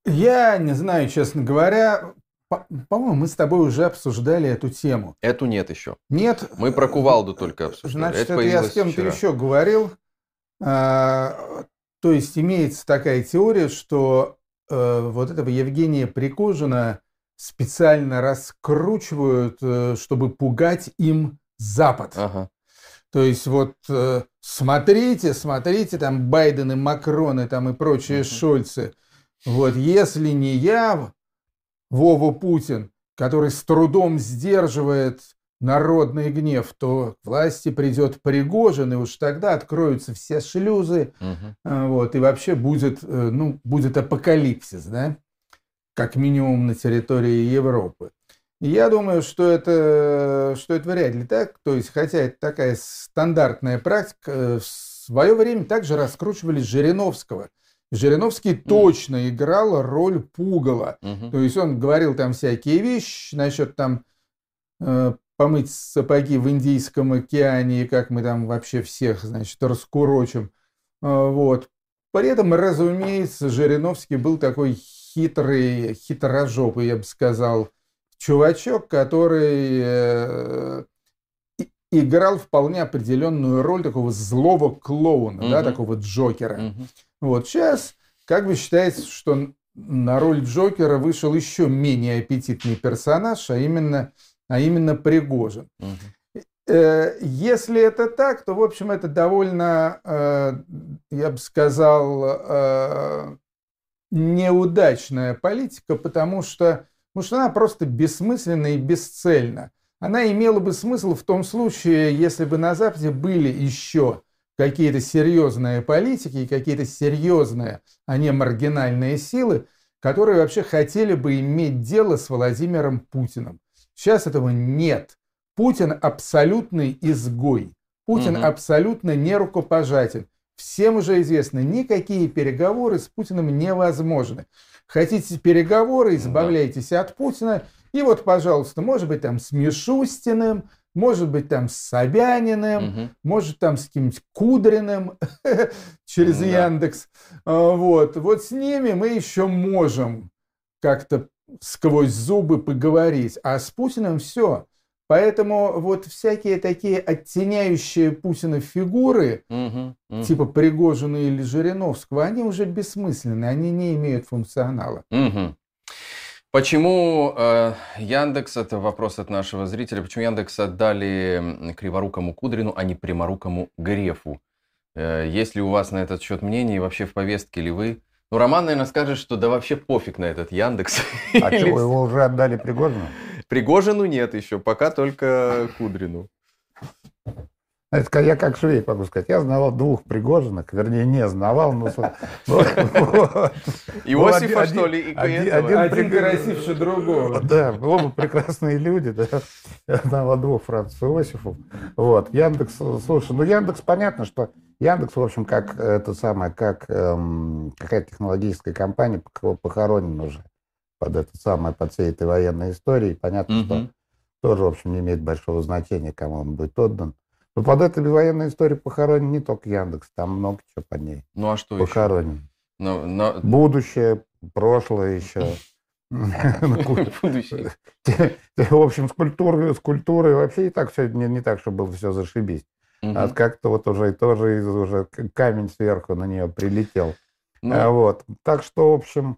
Я не знаю, честно говоря, по- по-моему, мы с тобой уже обсуждали эту тему. Эту нет еще. Нет. Мы про кувалду только обсуждали. Значит, Это это, я с кем-то вчера. еще говорил. А, то есть имеется такая теория, что э, вот этого Евгения Пригожина специально раскручивают, э, чтобы пугать им Запад. Ага. То есть вот э, смотрите, смотрите, там Байден и Макрон и там и прочие Мгм. Шольцы. Вот если не я, Вова Путин, который с трудом сдерживает народный гнев, то к власти придет Пригожин, и уж тогда откроются все шлюзы, а, вот, и вообще будет, э, ну, будет апокалипсис, да, как минимум на территории Европы. Я думаю, что это, что это вряд ли так. То есть, хотя это такая стандартная практика, э, в свое время также раскручивали Жириновского. Жириновский точно играл роль пугала. Мгм. То есть он говорил там всякие вещи насчет там помыть сапоги в Индийском океане, и как мы там вообще всех, значит, раскурочим. А, Вот. При этом, разумеется, Жириновский был такой хитрый, хитрожопый, я бы сказал, чувачок, который э, играл вполне определенную роль такого злого клоуна, да, Мгм. такого Джокера. Мгм. Вот сейчас как бы считается, что на роль Джокера вышел еще менее аппетитный персонаж, а именно, а именно Пригожин. Э, если это так, то, в общем, это довольно, э, я бы сказал, э, неудачная политика, потому что, потому что она просто бессмысленна и бесцельна. Она имела бы смысл в том случае, если бы на Западе были еще какие-то серьезные политики и какие-то серьезные, а не маргинальные силы, которые вообще хотели бы иметь дело с Владимиром Путиным. Сейчас этого нет. Путин абсолютный изгой. Путин угу. абсолютно нерукопожатен. Всем уже известно, никакие переговоры с Путиным невозможны. Хотите переговоры, избавляйтесь да. от Путина. И вот, пожалуйста, может быть, там с Мишустиным, может быть, там с Собяниным, угу. может, там с каким-нибудь Кудриным (laughs) через да. Яндекс. А, вот. вот с ними мы еще можем как-то сквозь зубы поговорить. А с Путиным все. Поэтому вот всякие такие оттеняющие Путина фигуры, угу, угу. типа Пригожина или Жириновского, они уже бессмысленны, они не имеют функционала. Угу. Почему э, Яндекс, это вопрос от нашего зрителя, почему Яндекс отдали криворукому Кудрину, а не пряморукому Грефу? Э, есть ли у вас на этот счет мнение и вообще в повестке ли вы? Ну, Роман, наверное, скажет, что да вообще пофиг на этот Яндекс. (laughs) А что, его уже отдали Пригожину? Пригожину нет еще, пока только Кудрину. Это я как швей могу сказать. Я знавал двух Пригожиных, вернее, не знавал, но... Иосифа, что ли, и Один, один красивше другого. Да, оба прекрасные люди, да. Я знавал двух Францев Иосифов. Вот, Яндекс, слушай, ну Яндекс, понятно, что Яндекс, в общем, как это самое, как эм, какая-то технологическая компания похоронен уже под это самое, под всей этой военной историей. Понятно, угу. что тоже, в общем, не имеет большого значения, кому он будет отдан. Но под этой военной историей похоронен не только Яндекс, там много чего под ней. Ну а что похоронен. Но, но... Будущее, прошлое еще. (laughs) Будущее. (laughs) В общем, с культурой, вообще и так все не так, чтобы было все зашибись. А как-то вот уже тоже уже камень сверху на нее прилетел. Ну. А, вот. Так что, в общем,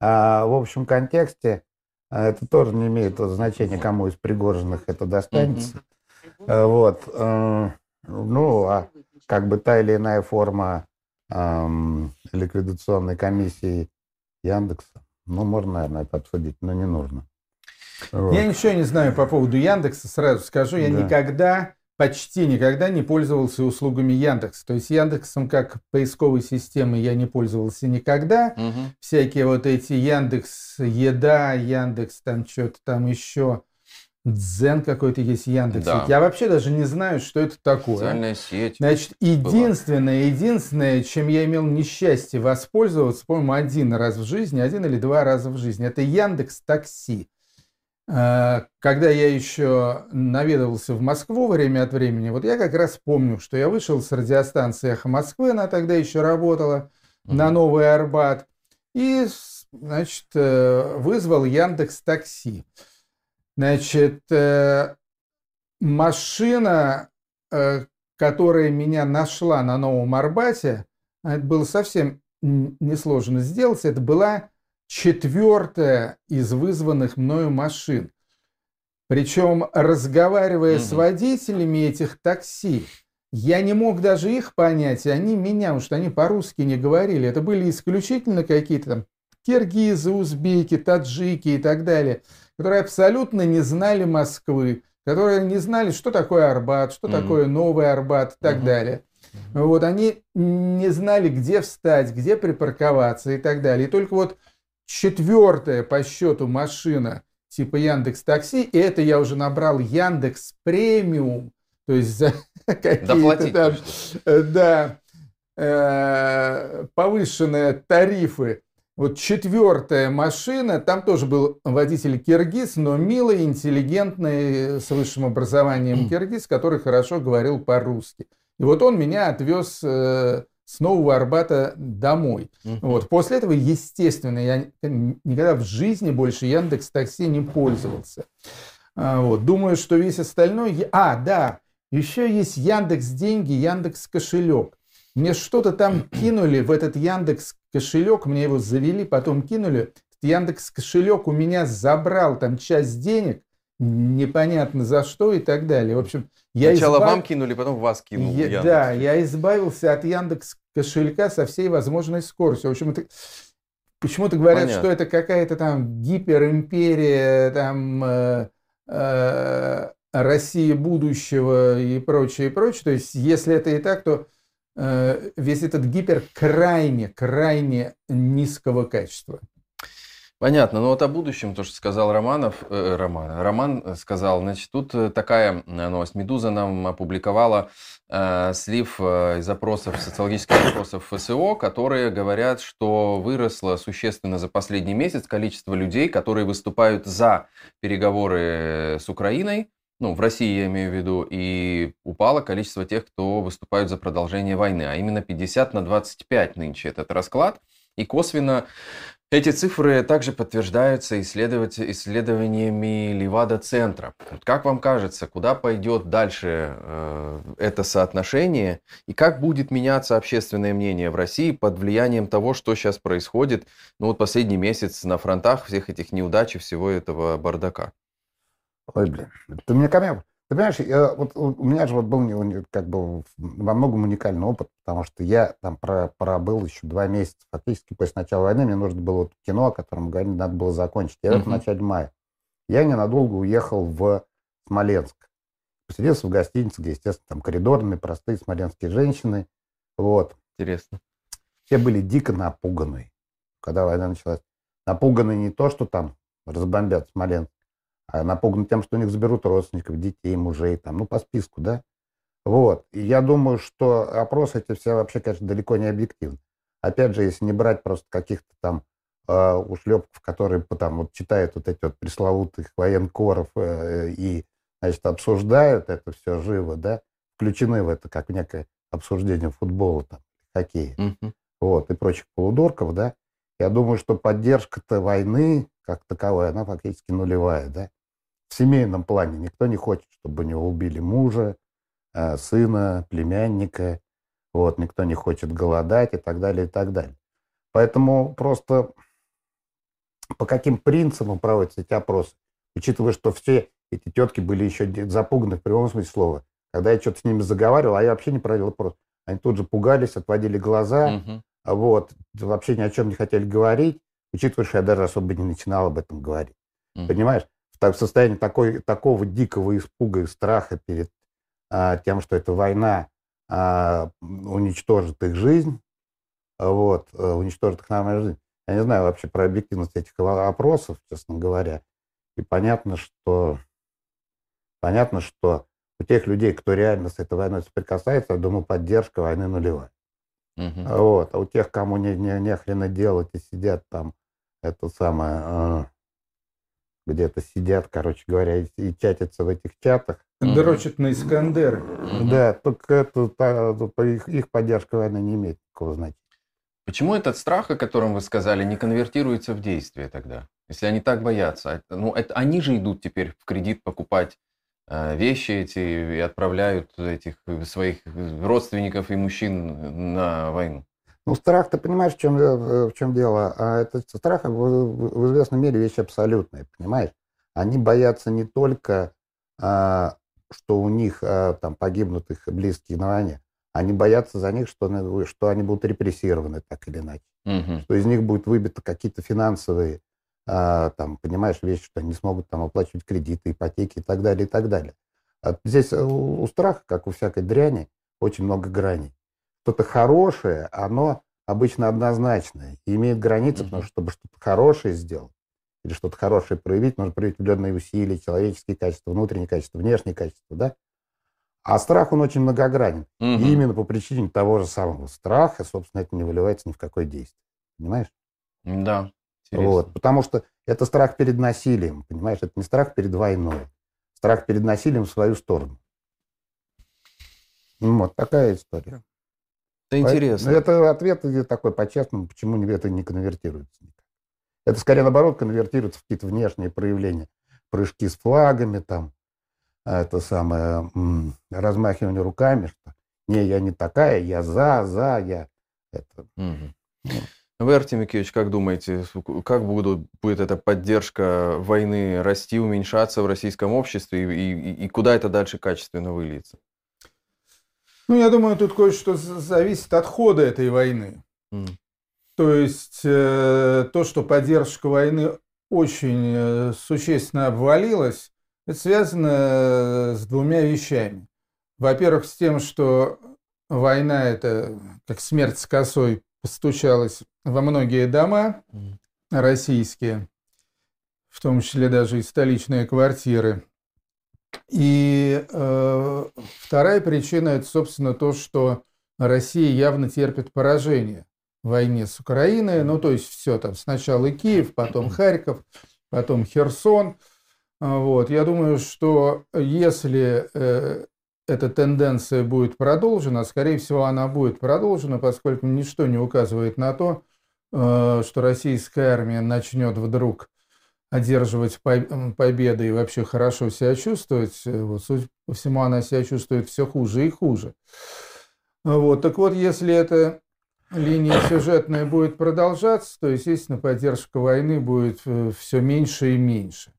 а, в общем контексте а, это тоже не имеет значения, кому из пригоженных это достанется. Mm-hmm. Вот. Э, ну, а как бы та или иная форма эм, ликвидационной комиссии Яндекса, ну, можно, наверное, это обсудить, но не нужно. Вот. Я ничего не знаю по поводу Яндекса, сразу скажу. Я да. никогда почти никогда не пользовался услугами Яндекс. То есть Яндексом как поисковой системой я не пользовался никогда. Угу. Всякие вот эти Яндекс Еда, Яндекс там что-то там еще. Дзен какой-то есть Яндекс. Да. Я вообще даже не знаю, что это такое. Социальная сеть. Значит, единственное, была. единственное, чем я имел несчастье воспользоваться, по-моему, один раз в жизни, один или два раза в жизни, это Яндекс Такси. А, когда я еще наведывался в Москву время от времени, вот я как раз помню, что я вышел с радиостанции «Эхо Москвы», она тогда еще работала, mm-hmm. на Новый Арбат, и, значит, э, вызвал Яндекс Такси. Значит, э, машина, э, которая меня нашла на Новом Арбате, это было совсем несложно сделать, это была четвертая из вызванных мною машин. Причем, разговаривая угу. с водителями этих такси, я не мог даже их понять, и они меня, потому что они по-русски не говорили. Это были исключительно какие-то там киргизы, узбеки, таджики и так далее, которые абсолютно не знали Москвы, которые не знали, что такое Арбат, что mm такое Новый Арбат и так mm далее. Вот они не знали, где встать, где припарковаться и так далее. И только вот четвертая по счету машина типа Яндекс Такси, и это я уже набрал Яндекс Премиум, то есть за (laughs) какие-то там, да, э, повышенные тарифы. Вот четвертая машина, там тоже был водитель киргиз, но милый, интеллигентный, с высшим образованием киргиз, который хорошо говорил по-русски. И вот он меня отвез э, с Нового Арбата домой. Uh-huh. Вот. После этого, естественно, я никогда в жизни больше Яндекс Такси не пользовался. А, вот. Думаю, что весь остальной... А, да, еще есть Яндекс Деньги, Яндекс Кошелек. Мне что-то там (clears throat) кинули в этот Яндекс Кошелек, мне его завели, потом кинули. Яндекс Кошелек у меня забрал там часть денег, непонятно за что и так далее. В общем, я Сначала избав... вам кинули, потом вас кинул я, Яндекс. Да, я избавился от Яндекс кошелька со всей возможной скоростью. В общем, это... почему-то говорят, Понятно. что это какая-то там гиперимперия, там э, э, Россия будущего и прочее, и прочее. То есть, если это и так, то э, весь этот гипер крайне, крайне низкого качества. Понятно. Ну вот о будущем, то, что сказал Романов, э, Роман, Роман сказал, значит, тут э, такая новость. Медуза нам опубликовала э, слив э, из опросов, социологических опросов ФСО, которые говорят, что выросло существенно за последний месяц количество людей, которые выступают за переговоры с Украиной, ну, в России я имею в виду, и упало количество тех, кто выступают за продолжение войны, а именно 50 на 25 нынче этот расклад. И косвенно эти цифры также подтверждаются исследованиями Левада-центра. Как вам кажется, куда пойдет дальше э, это соотношение и как будет меняться общественное мнение в России под влиянием того, что сейчас происходит, ну вот последний месяц на фронтах всех этих неудач и всего этого бардака? Ой, блин, ты мне ко мне ты понимаешь, я, вот, у меня же вот был как бы во многом уникальный опыт, потому что я там про, пробыл еще два месяца фактически после начала войны. Мне нужно было вот кино, о котором говорили, надо было закончить. Я uh-huh. это в начале мая. Я ненадолго уехал в Смоленск. Поселился в гостинице, где, естественно, там коридорные, простые смоленские женщины. Вот. Интересно. Все были дико напуганы, когда война началась. Напуганы не то, что там разбомбят Смоленск, напуганы тем, что у них заберут родственников, детей, мужей, там, ну, по списку, да. Вот. И я думаю, что опросы эти все вообще, конечно, далеко не объективны. Опять же, если не брать просто каких-то там э, ушлепков, которые там вот читают вот эти вот пресловутых военкоров э, и, значит, обсуждают это все живо, да, включены в это как некое обсуждение футбола, там, хоккея, mm-hmm. вот, и прочих полудорков, да, я думаю, что поддержка-то войны как таковая, она фактически нулевая, да в семейном плане никто не хочет, чтобы у него убили мужа, э, сына, племянника. Вот, никто не хочет голодать и так далее, и так далее. Поэтому просто по каким принципам проводятся эти опросы? Учитывая, что все эти тетки были еще запуганы в прямом смысле слова. Когда я что-то с ними заговаривал, а я вообще не проводил опрос, они тут же пугались, отводили глаза, угу. вот, вообще ни о чем не хотели говорить, учитывая, что я даже особо не начинал об этом говорить. Угу. Понимаешь? В состоянии такой, такого дикого испуга и страха перед а, тем, что эта война а, уничтожит их жизнь, вот, э, уничтожит их нормальную жизнь. Я не знаю вообще про объективность этих опросов, честно говоря. И понятно, что понятно, что у тех людей, кто реально с этой войной соприкасается, я думаю, поддержка войны нулевая. Угу. Вот. А у тех, кому не, не, не хрена делать и сидят там, это самое, э, где-то сидят, короче говоря, и, и чатятся в этих чатах. Дрочат на Искандер. Да, только это, та, их, их поддержка войны не имеет такого значения. Почему этот страх, о котором вы сказали, не конвертируется в действие тогда? Если они так боятся. Ну, это, они же идут теперь в кредит покупать э, вещи эти и отправляют этих своих родственников и мужчин на войну. Ну, страх, ты понимаешь, в чем, э, в чем дело? А это страх в, в известной мере вещь абсолютная, понимаешь? Они боятся не только, а, что у них а, там погибнут их близкие на войне, они боятся за них, что, что они будут репрессированы так или иначе, угу. что из них будут выбиты какие-то финансовые, а, там, понимаешь, вещи, что они не смогут там оплачивать кредиты, ипотеки и так далее, и так далее. А здесь у, у страха, как у всякой дряни, очень много граней что-то хорошее, оно обычно однозначное и имеет границы, потому что чтобы что-то хорошее сделать или что-то хорошее проявить, нужно проявить определенные усилия, человеческие качества, внутренние качества, внешние качества, да? А страх, он очень многогранен. Mm-hmm. И именно по причине того же самого страха, собственно, это не выливается ни в какое действие. Понимаешь? Да. Интересно. Вот, потому что это страх перед насилием, понимаешь? Это не страх перед войной. Страх перед насилием в свою сторону. Вот такая история. Это интересно. Это ответ такой по-честному, почему это не конвертируется. Это скорее наоборот конвертируется в какие-то внешние проявления. Прыжки с флагами, там, а, это самое, размахивание руками, что не, я не такая, я за, за, я это. Угу. Вы, Артем Микеевич, как думаете, как будут, будет эта поддержка войны расти, уменьшаться в российском обществе и, и, и куда это дальше качественно выльется? Ну, я думаю, тут кое-что зависит от хода этой войны. Mm. То есть э, то, что поддержка войны очень э, существенно обвалилась, это связано э, с двумя вещами. Во-первых, с тем, что война это как смерть с косой постучалась во многие дома российские, в том числе даже и столичные квартиры. И э, вторая причина это, собственно, то, что Россия явно терпит поражение в войне с Украиной. Ну, то есть все там сначала Киев, потом Харьков, потом Херсон. Вот. Я думаю, что если э, эта тенденция будет продолжена, скорее всего, она будет продолжена, поскольку ничто не указывает на то, э, что российская армия начнет вдруг одерживать победы и вообще хорошо себя чувствовать. Вот, судя по всему, она себя чувствует все хуже и хуже. Вот, так вот, если эта линия сюжетная будет продолжаться, то, естественно, поддержка войны будет э, все меньше и меньше.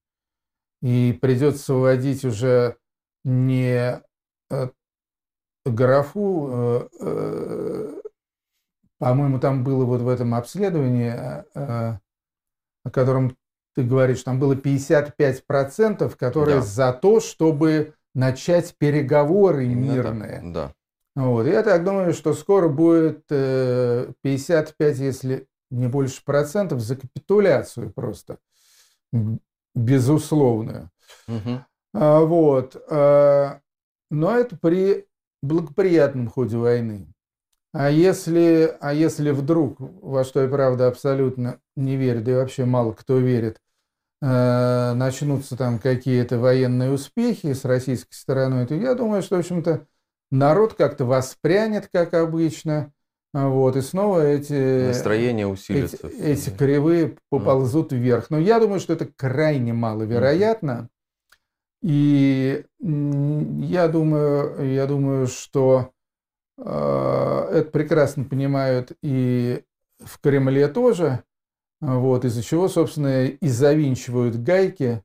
И придется вводить уже не Э, графу, э, э, по-моему, там было вот в этом обследовании, о котором ты говоришь, там было 55%, которые да. за то, чтобы начать переговоры Именно мирные. Так, да. Вот. Я так думаю, что скоро будет 55, если не больше процентов, за капитуляцию просто. Безусловную. Угу. Вот. Но это при благоприятном ходе войны. А если, а если вдруг, во что я правда абсолютно не верю, да и вообще мало кто верит, э, начнутся там какие-то военные успехи с российской стороной, то я думаю, что, в общем-то, народ как-то воспрянет, как обычно, вот, и снова эти... Настроение усилится. Эти, эти кривые поползут mm. вверх. Но я думаю, что это крайне маловероятно. И я думаю, я думаю, что э, это прекрасно понимают и в Кремле тоже, вот, из-за чего, собственно, и завинчивают гайки,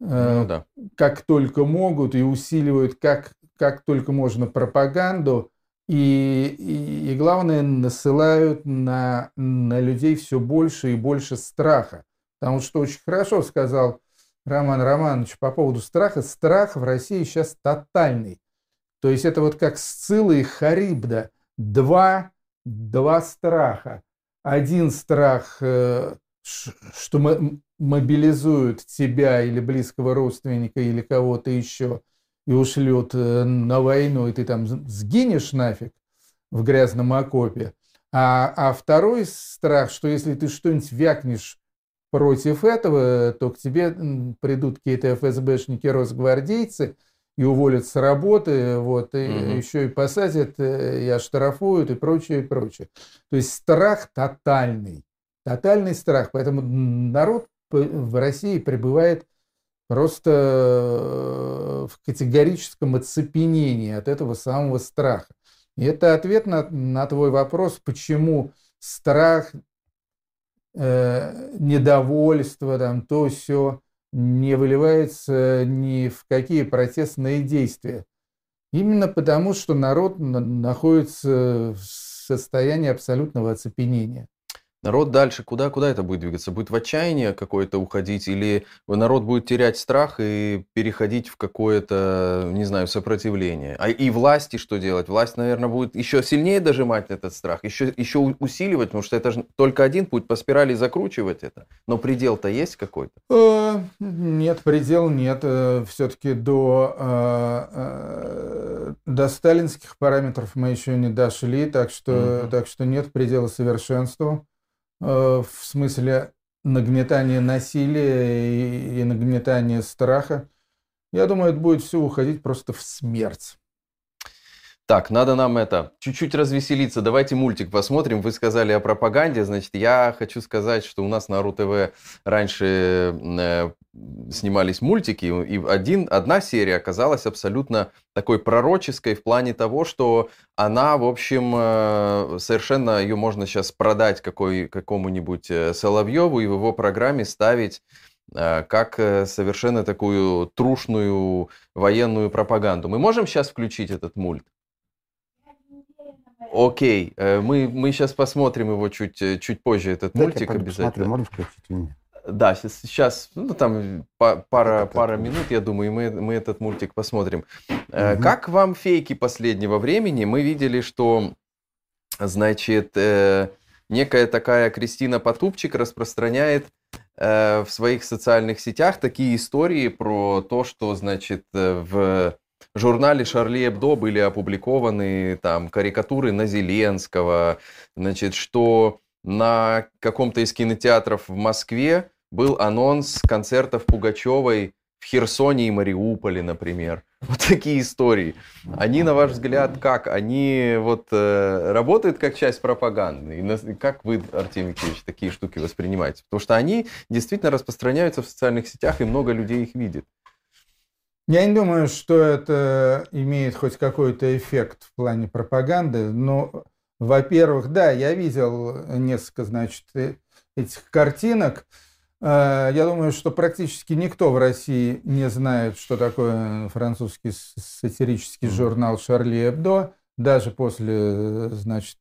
э, ну, да. как только могут, и усиливают как, как только можно пропаганду, и, и, и главное, насылают на, на людей все больше и больше страха. Потому что очень хорошо сказал Роман Романович по поводу страха. Страх в России сейчас тотальный. То есть это вот как Сцилла и Харибда. Два, два страха. Один страх, э, что мобилизуют тебя или близкого родственника или кого-то еще и ушлют э, на войну, и ты там сгинешь нафиг в грязном окопе. А, а второй страх, что если ты что-нибудь вякнешь против этого, то к тебе придут какие-то ФСБшники, росгвардейцы и уволят с работы, вот, и угу. еще и посадят, э, и оштрафуют, и прочее, и прочее. То есть страх тотальный, тотальный страх. Поэтому народ в России пребывает просто э, в категорическом оцепенении от этого самого страха. И это ответ на, на твой вопрос, почему страх э, недовольство, там, то все не выливается ни в какие протестные действия. Именно потому, что народ находится в состоянии абсолютного оцепенения. Народ дальше куда, куда это будет двигаться? Будет в отчаяние какое-то уходить или народ будет терять страх и переходить в какое-то, не знаю, сопротивление? А и власти что делать? Власть, наверное, будет еще сильнее дожимать этот страх, еще, еще усиливать, потому что это же только один путь по спирали закручивать это. Но предел-то есть какой-то? Э, нет, предел нет. Э, Все-таки до, э, до сталинских параметров мы еще не дошли, так что, так что нет предела совершенству. Э, в смысле нагнетания насилия и нагнетания страха. Я думаю, это будет все уходить просто в смерть. Так, надо нам это, чуть-чуть развеселиться. Давайте мультик посмотрим. Вы сказали о пропаганде. Значит, я хочу сказать, что у нас на РУ-ТВ раньше э, снимались мультики, и один, одна серия оказалась абсолютно такой пророческой в плане того, что она, в общем, э, совершенно ее можно сейчас продать какой, какому-нибудь э, Соловьеву и в его программе ставить э, как совершенно такую трушную военную пропаганду. Мы можем сейчас включить этот мульт? Окей, э, мы, мы сейчас посмотрим его чуть, э, чуть позже, этот Дайте мультик обязательно. Посмотрю, можно включить меня? Да, сейчас, ну там пара, пара минут, я думаю, и мы, мы этот мультик посмотрим. Угу. Как вам фейки последнего времени? Мы видели, что, значит, некая такая Кристина Потупчик распространяет в своих социальных сетях такие истории про то, что, значит, в журнале Шарли Эбдо были опубликованы там карикатуры на Зеленского, значит, что на каком-то из кинотеатров в Москве был анонс концертов Пугачевой в Херсоне и Мариуполе, например. Вот такие истории. Они, на ваш взгляд, как? Они вот э, работают как часть пропаганды? И на, как вы, Артемий Викторович, такие штуки воспринимаете? Потому что они действительно распространяются в социальных сетях, и много людей их видит. Я не думаю, что это имеет хоть какой-то эффект в плане пропаганды, но, во-первых, да, я видел несколько, значит, э, этих картинок. Э, я думаю, что практически никто в России не знает, что такое французский сатирический журнал «Шарли Эбдо», даже после, значит,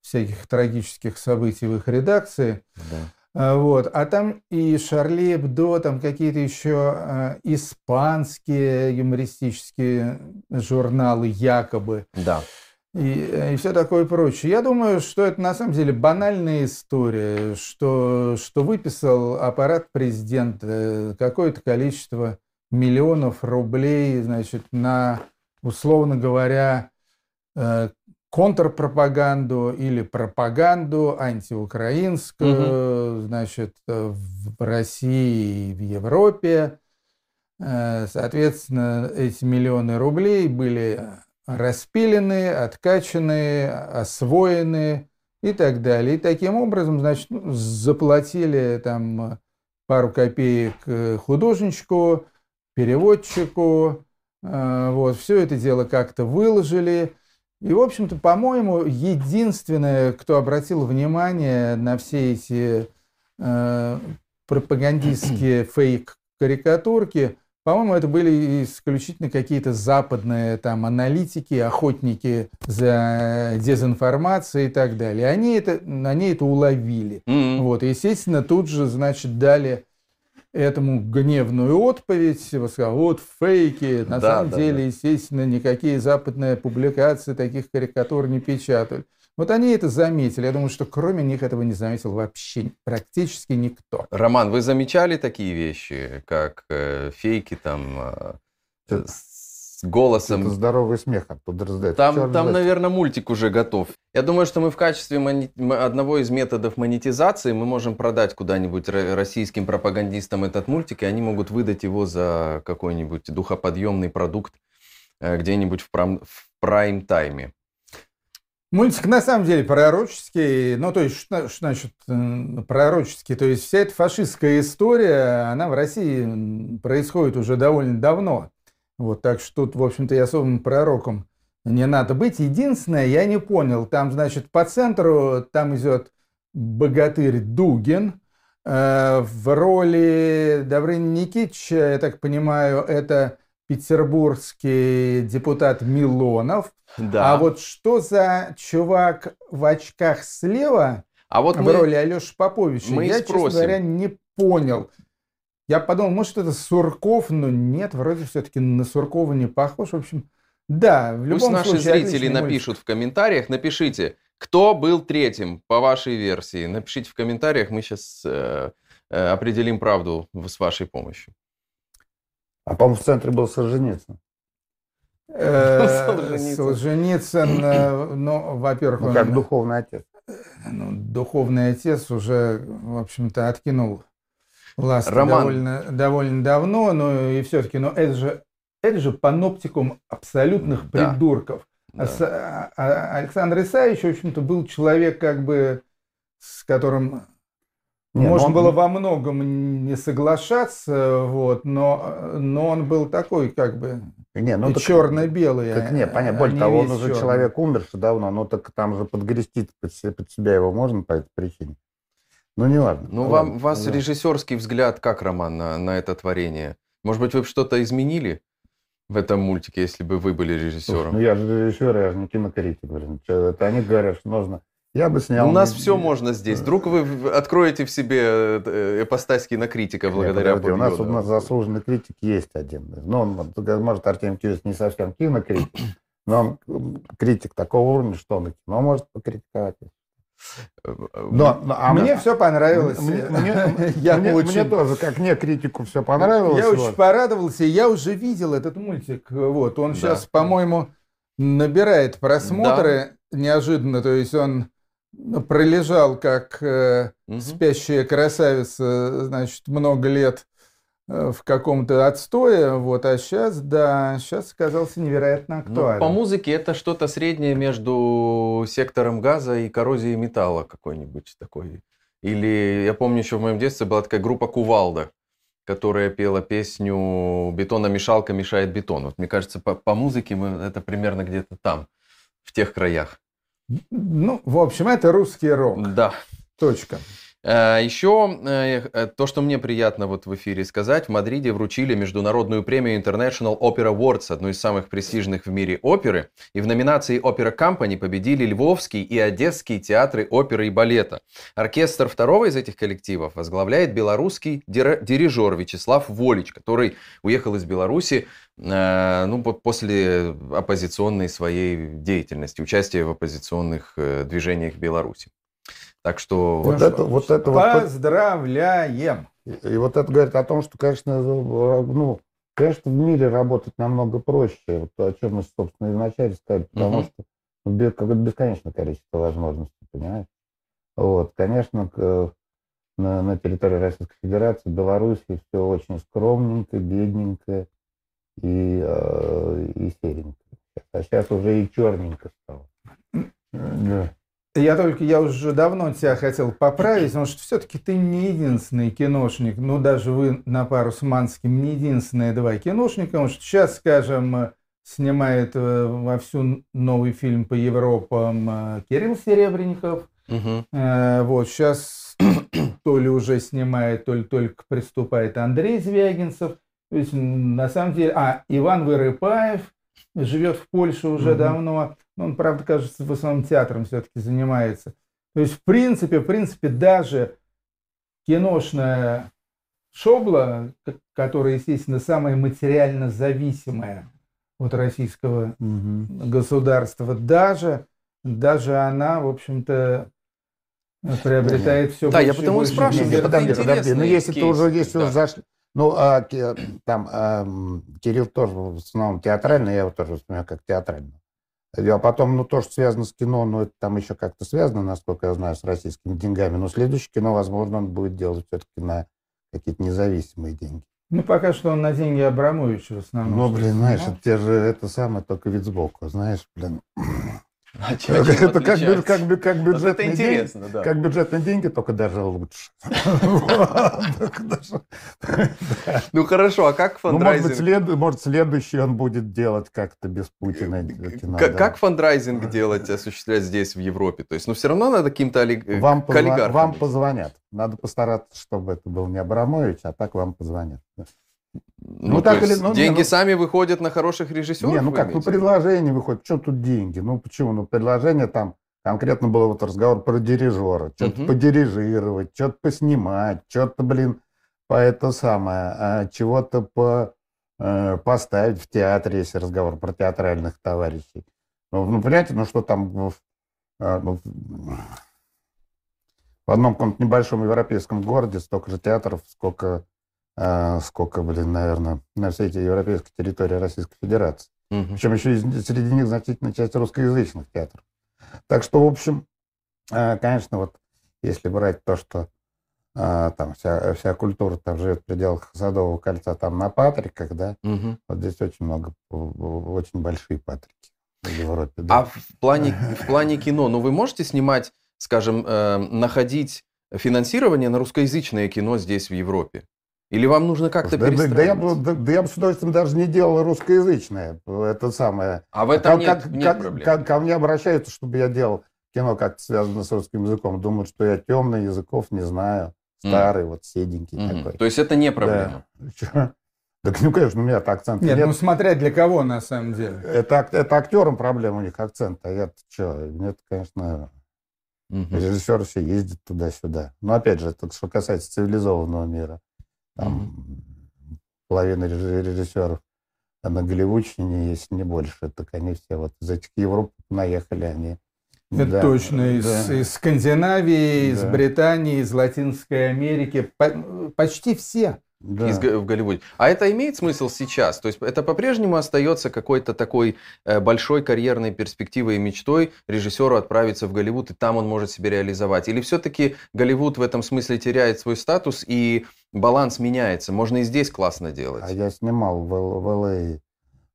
всяких трагических событий в их редакции. Да. А, вот. А там и Шарли Эбдо, там какие-то еще э, испанские юмористические журналы якобы. Да. И, и все такое прочее. Я думаю, что это на самом деле банальная история, что, что выписал аппарат президента какое-то количество миллионов рублей, значит, на, условно говоря, э, контрпропаганду или пропаганду антиукраинскую, угу. значит, в России и в Европе. Э, соответственно, эти миллионы рублей были распилены, откачаны, освоены и так далее. И таким образом, значит, ну, заплатили там пару копеек художничку, переводчику, э, вот, все это дело как-то выложили, и, в общем-то, по-моему, единственное, кто обратил внимание на все эти э, пропагандистские (clears throat) фейк-карикатурки, по-моему, это были исключительно какие-то западные там аналитики, охотники за дезинформацией и так далее. Они это, они это уловили. Mm-hmm. Вот, и, естественно, тут же, значит, дали этому гневную отповедь, сказал, вот фейки, на да, самом да, деле, да. естественно, никакие западные публикации таких карикатур не печатают. Вот они это заметили. Я думаю, что кроме них этого не заметил вообще практически никто. Роман, вы замечали такие вещи, как э, фейки там э, с голосом. Это здоровый смех оттуда раздает. Там, там наверное, мультик уже готов. Я думаю, что мы в качестве мони... одного из методов монетизации мы можем продать куда-нибудь российским пропагандистам этот мультик, и они могут выдать его за какой-нибудь духоподъемный продукт э, где-нибудь в, прам... в прайм-тайме. Мультик на самом деле пророческий, ну то есть что, что значит пророческий, то есть вся эта фашистская история, она в России происходит уже довольно давно. Вот, так что тут, в общем-то, и особым пророком не надо быть. Единственное, я не понял, там, значит, по центру там идет богатырь Дугин, э, в роли Добрыни Никитича, я так понимаю, это петербургский депутат Милонов. Да. А вот что за чувак в очках слева а вот в мы, роли Алеши Поповича, мы я, спросим. честно говоря, не понял. Я подумал, может, это Сурков, но нет, вроде все-таки на Суркова не похож. В общем, да, в любом Пусть случае... наши зрители напишут мультик. в комментариях, напишите, кто был третьим по вашей версии. Напишите в комментариях, мы сейчас э, э, определим правду с вашей помощью. А, по-моему, в центре был Солженицын. Э, (laughs) Солженицын, э, ну, во-первых... Ну, как духовный отец. Ну, духовный отец уже, в общем-то, откинул власть Роман. довольно, довольно давно, но и все-таки, но это же, это же паноптикум абсолютных да. придурков. Да. А, а Александр Исаевич, в общем-то, был человек, как бы, с которым не, Можно он... было во многом не соглашаться, вот, но, но он был такой, как бы, не, ну, черно-белый. Так, а, не, понятно. Более того, он уже черный. человек умерший давно, но так там же подгрести под, под себя его можно по этой причине. Ну, не важно. Ну, вам, вас да. режиссерский взгляд как, Роман, на, на это творение? Может быть, вы бы что-то изменили в этом мультике, если бы вы были режиссером? ну, я же режиссер, я же не кинокритик. Блин. Это они говорят, что нужно я бы снял... У нас все можно здесь. Вдруг вы откроете в себе э, эпостась кинокритика благодаря Нет, У нас, у нас заслуженный критик есть один. Но он, может, Артем Киевич не совсем кинокритик, но он критик такого уровня, что он кино может покритиковать. Но, а мне все понравилось. Мне, мне, (laughs) я мне, очень, мне тоже, как мне критику все понравилось. Я вот. очень порадовался. Я уже видел этот мультик. Вот он да. сейчас, по-моему, набирает просмотры да. неожиданно. То есть он пролежал как э, угу. спящая красавица, значит, много лет в каком-то отстое, вот, а сейчас, да, сейчас оказался невероятно актуальным. Ну, по музыке это что-то среднее между сектором газа и коррозией металла какой-нибудь такой. Или я помню еще в моем детстве была такая группа Кувалда, которая пела песню «Бетономешалка мешает бетон». Вот мне кажется, по, по музыке мы, это примерно где-то там, в тех краях. Ну, в общем, это русский рок. Да. Точка. Э, Еще э, э, то, что мне приятно вот в эфире сказать, в Мадриде вручили международную премию International Opera Awards, одну из самых престижных в мире оперы, и в номинации Opera Company победили Львовский и Одесский театры оперы и балета. Оркестр второго из этих коллективов возглавляет белорусский дирижер Вячеслав Волич, который уехал из Беларуси ну, после оппозиционной своей деятельности, участия в оппозиционных движениях Беларуси. Так что вот это, вот это поздравляем. И, и вот это говорит о том, что, конечно, ну, конечно, в мире работать намного проще. Вот о чем мы, собственно, изначально сказали, потому угу. что ну, какое-то бесконечное количество возможностей, понимаешь? Вот, конечно, к, на, на территории Российской Федерации, Беларуси все очень скромненько, бедненько и, э, и серенько. А сейчас уже и черненько стало. Да. Я только, я уже давно тебя хотел поправить, потому что все-таки ты не единственный киношник, ну даже вы на пару с Манским не единственные два киношника, потому что сейчас, скажем, снимает э, во всю новый фильм по Европам э, Кирилл Серебренников, угу. вот сейчас (clears throat) то ли уже снимает, то ли только приступает Андрей Звягинцев, то есть на самом деле, а Иван Вырыпаев живет в Польше уже угу. давно, ну, он, правда, кажется, в основном театром все-таки занимается. То есть, в принципе, в принципе, даже киношная шобла, которая, естественно, самая материально зависимая от российского угу. государства, даже, даже она, в общем-то, приобретает все да, больше я потому и спрашиваю. Нет, подожди, подожди. Ну, если кейс, ты уже, если да. уже зашли... Ну, а, там а, Кирилл тоже в основном театральный, я его тоже воспринимаю как театральный. А потом, ну, то, что связано с кино, ну, это там еще как-то связано, насколько я знаю, с российскими деньгами. Но следующее кино, возможно, он будет делать все-таки на какие-то независимые деньги. Ну, пока что он на деньги Абрамовича в основном. Ну, блин, знаешь, это, те же это самое, только вид сбоку, знаешь, блин. А это как, бы, как, бы, как бюджетные деньги, да. как бюджетные деньги, только даже лучше. (laughs) Ну хорошо, а как фандрайзинг? Может, следующий он будет делать как-то без Путина. Как фандрайзинг делать, осуществлять здесь, в Европе? То есть, ну все равно надо каким-то олигархам. Вам позвонят. Надо постараться, чтобы это был не Абрамович, а так вам позвонят. Ну, ну так или ну, деньги не, ну, сами выходят на хороших режиссеров? Не, ну как, ну предложение выходит. Что тут деньги? Ну почему? Ну предложение там конкретно был вот разговор про дирижера. Что-то угу. подирижировать, что-то поснимать, что-то, блин, по это самое, а, чего-то по, э, поставить в театре, если разговор про театральных товарищей. Ну, ну понимаете, ну что там в, э, ну, в одном каком-то небольшом европейском городе столько же театров, сколько сколько, блин, наверное, на всей этой европейской территории Российской Федерации. Угу. Причем еще и среди них значительная часть русскоязычных театров. Так что, в общем, а, конечно, вот если брать то, что а, там вся, вся культура там живет в пределах Садового кольца, там на Патриках, да, угу. вот здесь очень много, очень большие Патрики. в Европе. Да. А в плане, в плане кино, ну вы можете снимать, скажем, э, находить финансирование на русскоязычное кино здесь, в Европе? Или вам нужно как-то да, да, да, я бы, да, да я бы с удовольствием даже не делал русскоязычное. Это самое. А в этом Ко- нет, как- нет как- проблем. как- ко мне обращаются, чтобы я делал кино как-то связано с русским языком. Думают, что я темный, языков не знаю. Старый, вот седенький Мгм. такой. То есть это не проблема. Чё? Так, ну, конечно, у меня акцент Нет, нет. ну смотря для кого на самом деле. это, это актерам проблема у них акцент, а я что, нет, конечно, Мгм. режиссеры все ездят туда-сюда. Но опять же, это что касается цивилизованного мира. Там половина реж- режиссеров на Голливудщине, если не больше, так они все вот из этих Европы наехали, они... Это Да, точно. Из, да. из Скандинавии, из Да. Британии, из Латинской Америки. По- почти все. Да. Из в Голливуде. А это имеет смысл сейчас? То есть это по-прежнему остается какой-то такой э, большой карьерной перспективой и мечтой режиссеру отправиться в Голливуд, и там он может себя реализовать? Или все-таки Голливуд в этом смысле теряет свой статус, и баланс меняется? Можно и здесь классно делать. А я снимал в, в LA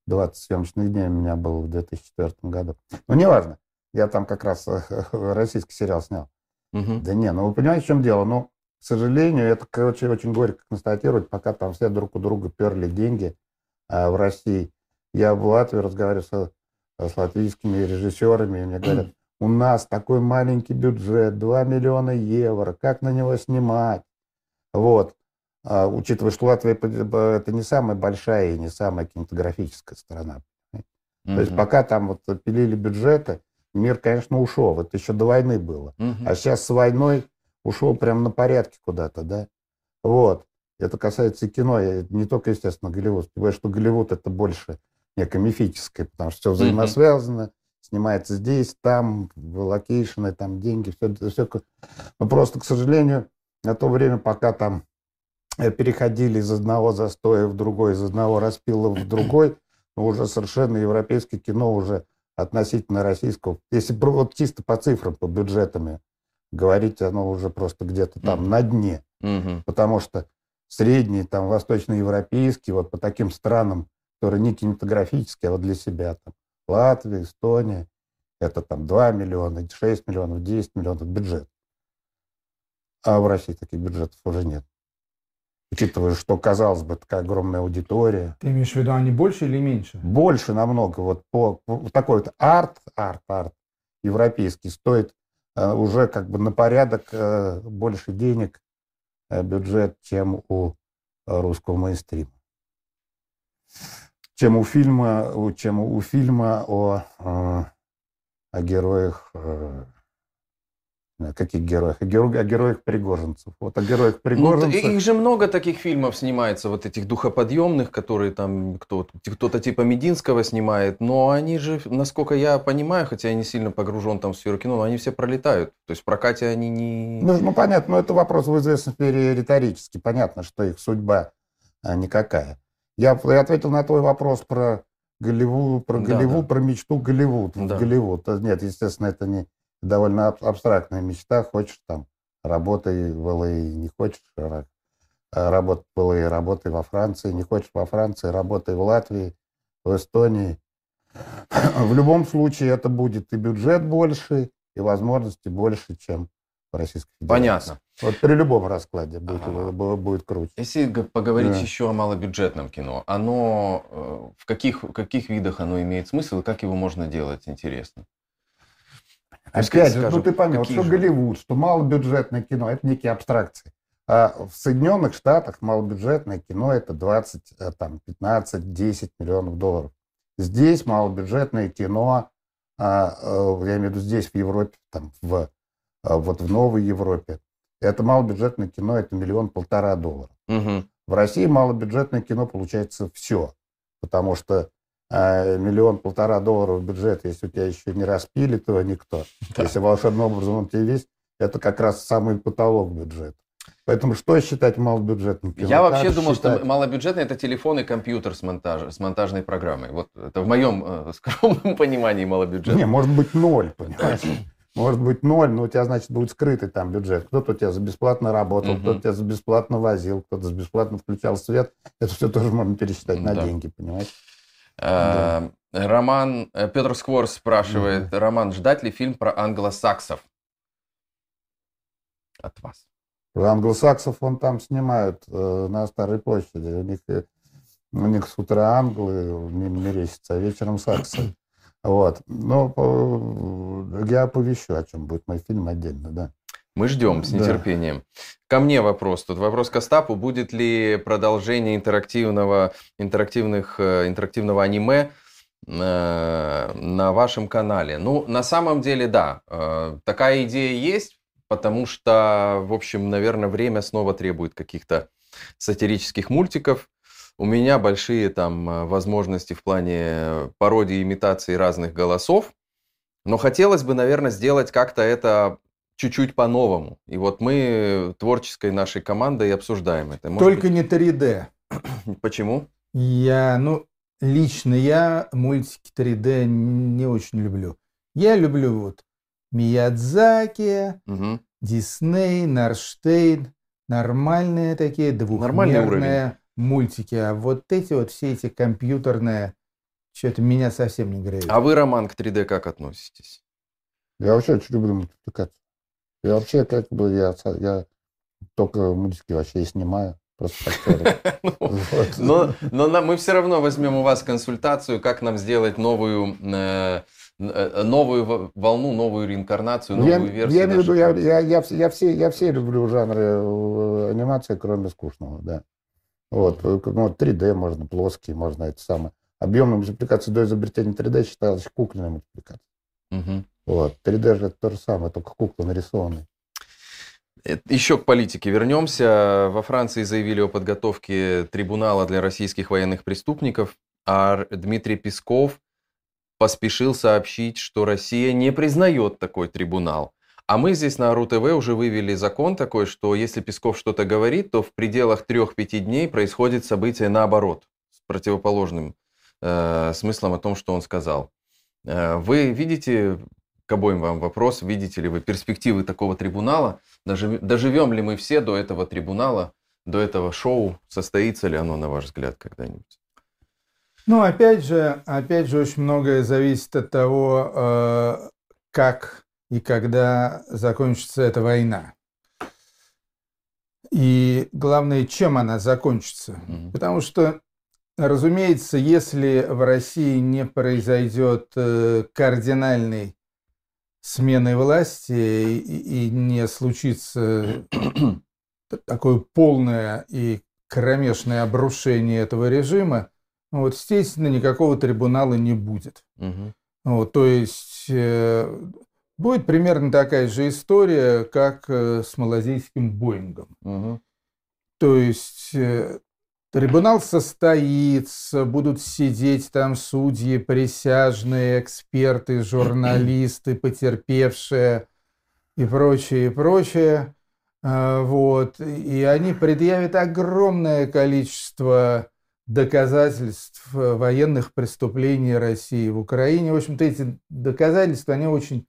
20 съемочных дней у меня было в 2004 году. Ну, неважно. Я там как раз э, (laughs) российский сериал снял. Мгм. Да не, ну вы понимаете, в чем дело? Ну, сожалению, это, короче, очень горько констатировать, пока там все друг у друга перли деньги а, в России. Я в Латвии разговариваю с, с латвийскими режиссерами, и мне говорят, у нас такой маленький бюджет, 2 миллиона евро, как на него снимать? Вот. А, учитывая, что Латвия это не самая большая и не самая кинематографическая страна. То есть пока там вот пилили бюджеты, мир, конечно, ушел. Это еще до войны было. Мгм. А сейчас с войной ушел прям на порядке куда-то, да? Вот. Это касается и кино, и не только, естественно, Голливуд. Более, что Голливуд это больше некое мифическое, потому что все взаимосвязано, снимается здесь, там, location ы, там деньги, все, все. Но просто, к сожалению, на то время, пока там э, переходили из одного застоя в другой, из одного распила в другой, ну, уже совершенно европейское кино уже относительно российского. Если вот чисто по цифрам, по бюджетами говорить, оно уже просто где-то там Мгм. на дне. Мгм. Потому что средний, там, восточноевропейский, вот по таким странам, которые не кинематографические, а вот для себя, там, Латвия, Эстония, это там 2 миллиона, 6 миллионов, 10 миллионов бюджет. А в России таких бюджетов уже нет. Учитывая, что, казалось бы, такая огромная аудитория, Ты имеешь в виду, они больше или меньше? больше намного. Вот по, по- такой вот арт, арт, арт европейский стоит уже как бы на порядок э, больше денег э, бюджет, чем у э, русского мейнстрима. Чем у фильма, чем у фильма о, э, о героях, э, о каких героях? О, геро- о героях пригожинцев. Вот о героях Ну, пригожинцев. их же много таких фильмов снимается, вот этих духоподъемных, которые там кто, кто-то типа Мединского снимает, но они же, насколько я понимаю, хотя я не сильно погружен там в сферу кино, но они все пролетают. То есть в прокате они не... Ну, ну, понятно, но это вопрос в известной сфере риторический. Понятно, что их судьба а, никакая. Я, я ответил на твой вопрос про Голливуд, про Да, Голливуд, да. про мечту Голливуд. Да. Голливуд. Нет, естественно, это не довольно аб- абстрактная мечта. Хочешь там, работай в ЛА, не хочешь ра- а, работать в ЛА, работай во Франции, не хочешь во Франции, работай в Латвии, в Эстонии. В любом случае это будет и бюджет больше, и возможности больше, чем в Российской Федерации. Понятно. Вот при любом раскладе будет, Ага. бу- будет круче. Если поговорить Да. еще о малобюджетном кино, оно э, в каких, в каких видах оно имеет смысл и как его можно делать интересно? Опять же, скажу, ну ты понял, что же? Голливуд, что малобюджетное кино, это некие абстракции. А в Соединенных Штатах малобюджетное кино это 20, э, там, 15, 10 миллионов долларов. Здесь малобюджетное кино, а, э, я имею в виду здесь, в Европе, там, в, а, вот в Новой Европе, это малобюджетное кино, это миллион-полтора долларов. Мгм. В России малобюджетное кино получается все, потому что э, миллион-полтора долларов бюджет, если у тебя еще не распили, то никто. Да. Если волшебным образом он тебе есть, это как раз самый потолок бюджета. Поэтому что считать малобюджетным кино? Я вообще думал, считать? что малобюджетный это телефон и компьютер с, монтаж, с монтажной программой. Вот это в моем э, (laughs) скромном понимании малобюджетный. Не, может быть ноль, понимаешь? (clears throat) Может быть ноль, но у тебя, значит, будет скрытый там бюджет. Кто-то у тебя за бесплатно работал, Мгм. кто-то тебя за бесплатно возил, кто-то за бесплатно включал свет. Это все тоже можно пересчитать на Да. деньги, понимаешь? Э, Роман, э, Петр Скворс спрашивает, mm-hmm. Роман, ждать ли фильм про англосаксов? От вас. Про англосаксов он там снимают э, на Старой площади. У них, э, у них с утра англы не мерещатся, а вечером саксы. (clears throat) Вот. Но э, я оповещу, о чем будет мой фильм отдельно, да. Мы ждем с нетерпением. Да. Ко мне вопрос. Тут вопрос к Остапу. Будет ли продолжение интерактивного, интерактивных, э, интерактивного аниме э, на вашем канале? Ну, на самом деле, да. Э, такая идея есть, потому что, в общем, наверное, время снова требует каких-то сатирических мультиков. У меня большие там возможности в плане пародии, имитации разных голосов. Но хотелось бы, наверное, сделать как-то это чуть-чуть по-новому. И вот мы творческой нашей командой обсуждаем это. Может Только быть... не 3D. (clears throat) Почему? Я, ну, лично я мультики 3D не очень люблю. Я люблю вот Миядзаки, угу. Дисней, Нарштейн, нормальные такие двухмерные мультики. А вот эти вот все эти компьютерные, что-то меня совсем не греет. А вы, Роман, к 3D как относитесь? Я вообще очень люблю мультипликацию. И вообще, как бы я, я только мультики вообще и снимаю. Просто (laughs) ну, но, но мы все равно возьмем у вас консультацию, как нам сделать новую э, э, новую волну, новую реинкарнацию, новую я, версию. Я виду, я, я, я, я, все, я все люблю жанры э, анимации, кроме скучного, да. Вот, ну, 3D можно, плоский, можно это самое. Объемная мультипликация до изобретения 3D считалась кукольной мультипликацией. Угу. Вот. 3D же то же самое, только кукла нарисованная. Э, Еще к политике вернемся. Во Франции заявили о подготовке трибунала для российских военных преступников, а Дмитрий Песков поспешил сообщить, что Россия не признает такой трибунал. А мы здесь на РУ-ТВ уже вывели закон такой, что если Песков что-то говорит, то в пределах 3-5 дней происходит событие наоборот, с противоположным э, смыслом о том, что он сказал. Э, вы видите к обоим вам вопрос. Видите ли вы перспективы такого трибунала? Доживем ли мы все до этого трибунала, до этого шоу? Состоится ли оно, на ваш взгляд, когда-нибудь? Ну, опять же, опять же, очень многое зависит от того, э, как и когда закончится эта война. И главное, чем она закончится. Mm-hmm. Потому что, разумеется, если в России не произойдет э, сменой власти и, и не случится (coughs) такое полное и кромешное обрушение этого режима, вот, естественно, никакого трибунала не будет. Угу. Вот, то есть э, будет примерно такая же история, как э, с малазийским Боингом. Угу. То есть э, Трибунал состоится, будут сидеть там судьи, присяжные, эксперты, (clears throat) журналисты, потерпевшие и прочее, и прочее. А, вот. И они предъявят огромное количество доказательств военных преступлений России в Украине. В общем-то, эти доказательства, они очень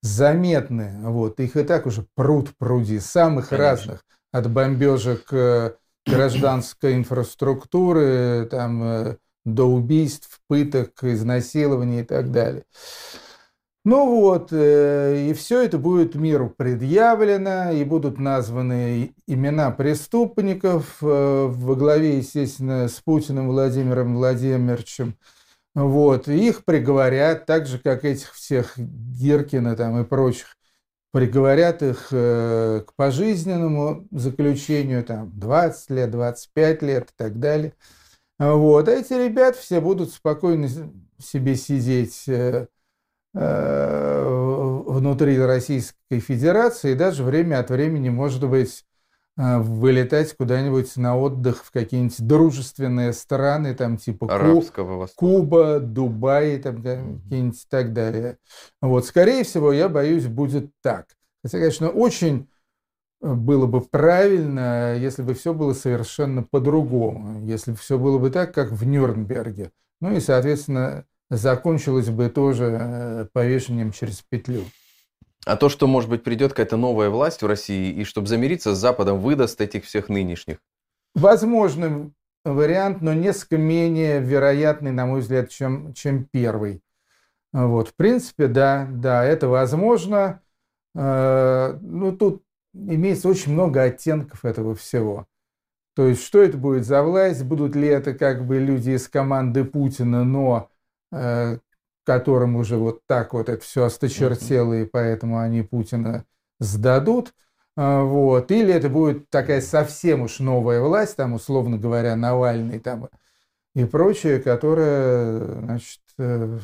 заметны. Вот. Их и так уже пруд пруди, самых Конечно. разных, от бомбежек э, гражданской инфраструктуры, там, э, до убийств, пыток, изнасилований и так далее. Ну вот, э, и все это будет миру предъявлено, и будут названы имена преступников э, во главе, естественно, с Путиным Владимиром Владимировичем. Вот, и их приговорят, так же, как этих всех Гиркина там и прочих приговорят их э, к пожизненному заключению, там, 20 лет, 25 лет и так далее. Вот. А эти ребята все будут спокойно себе сидеть э, э, внутри Российской Федерации и даже время от времени, может быть, вылетать куда-нибудь на отдых в какие-нибудь дружественные страны, там типа Арабского Куба, Дубай, там какие-нибудь и так далее. Вот, скорее всего, я боюсь, будет так. Хотя, конечно, очень э, было бы правильно, если бы все было совершенно по-другому, если бы все было бы так, как в Нюрнберге. Ну и, соответственно, закончилось бы тоже э, повешением через петлю. А то, что, может быть, придет какая-то новая власть в России, и чтобы замириться с Западом, выдаст этих всех нынешних? Возможно, вариант, но несколько менее вероятный, на мой взгляд, чем, чем первый. Вот, в принципе, да, да, это возможно. Э, ну, тут имеется очень много оттенков этого всего. То есть, что это будет за власть? Будут ли это как бы люди из команды Путина, но э, которым уже вот так вот это все осточертело, и поэтому они Путина сдадут? Э, вот. Или это будет такая совсем уж новая власть, там, условно говоря, Навальный там, и прочее, которая, значит, э,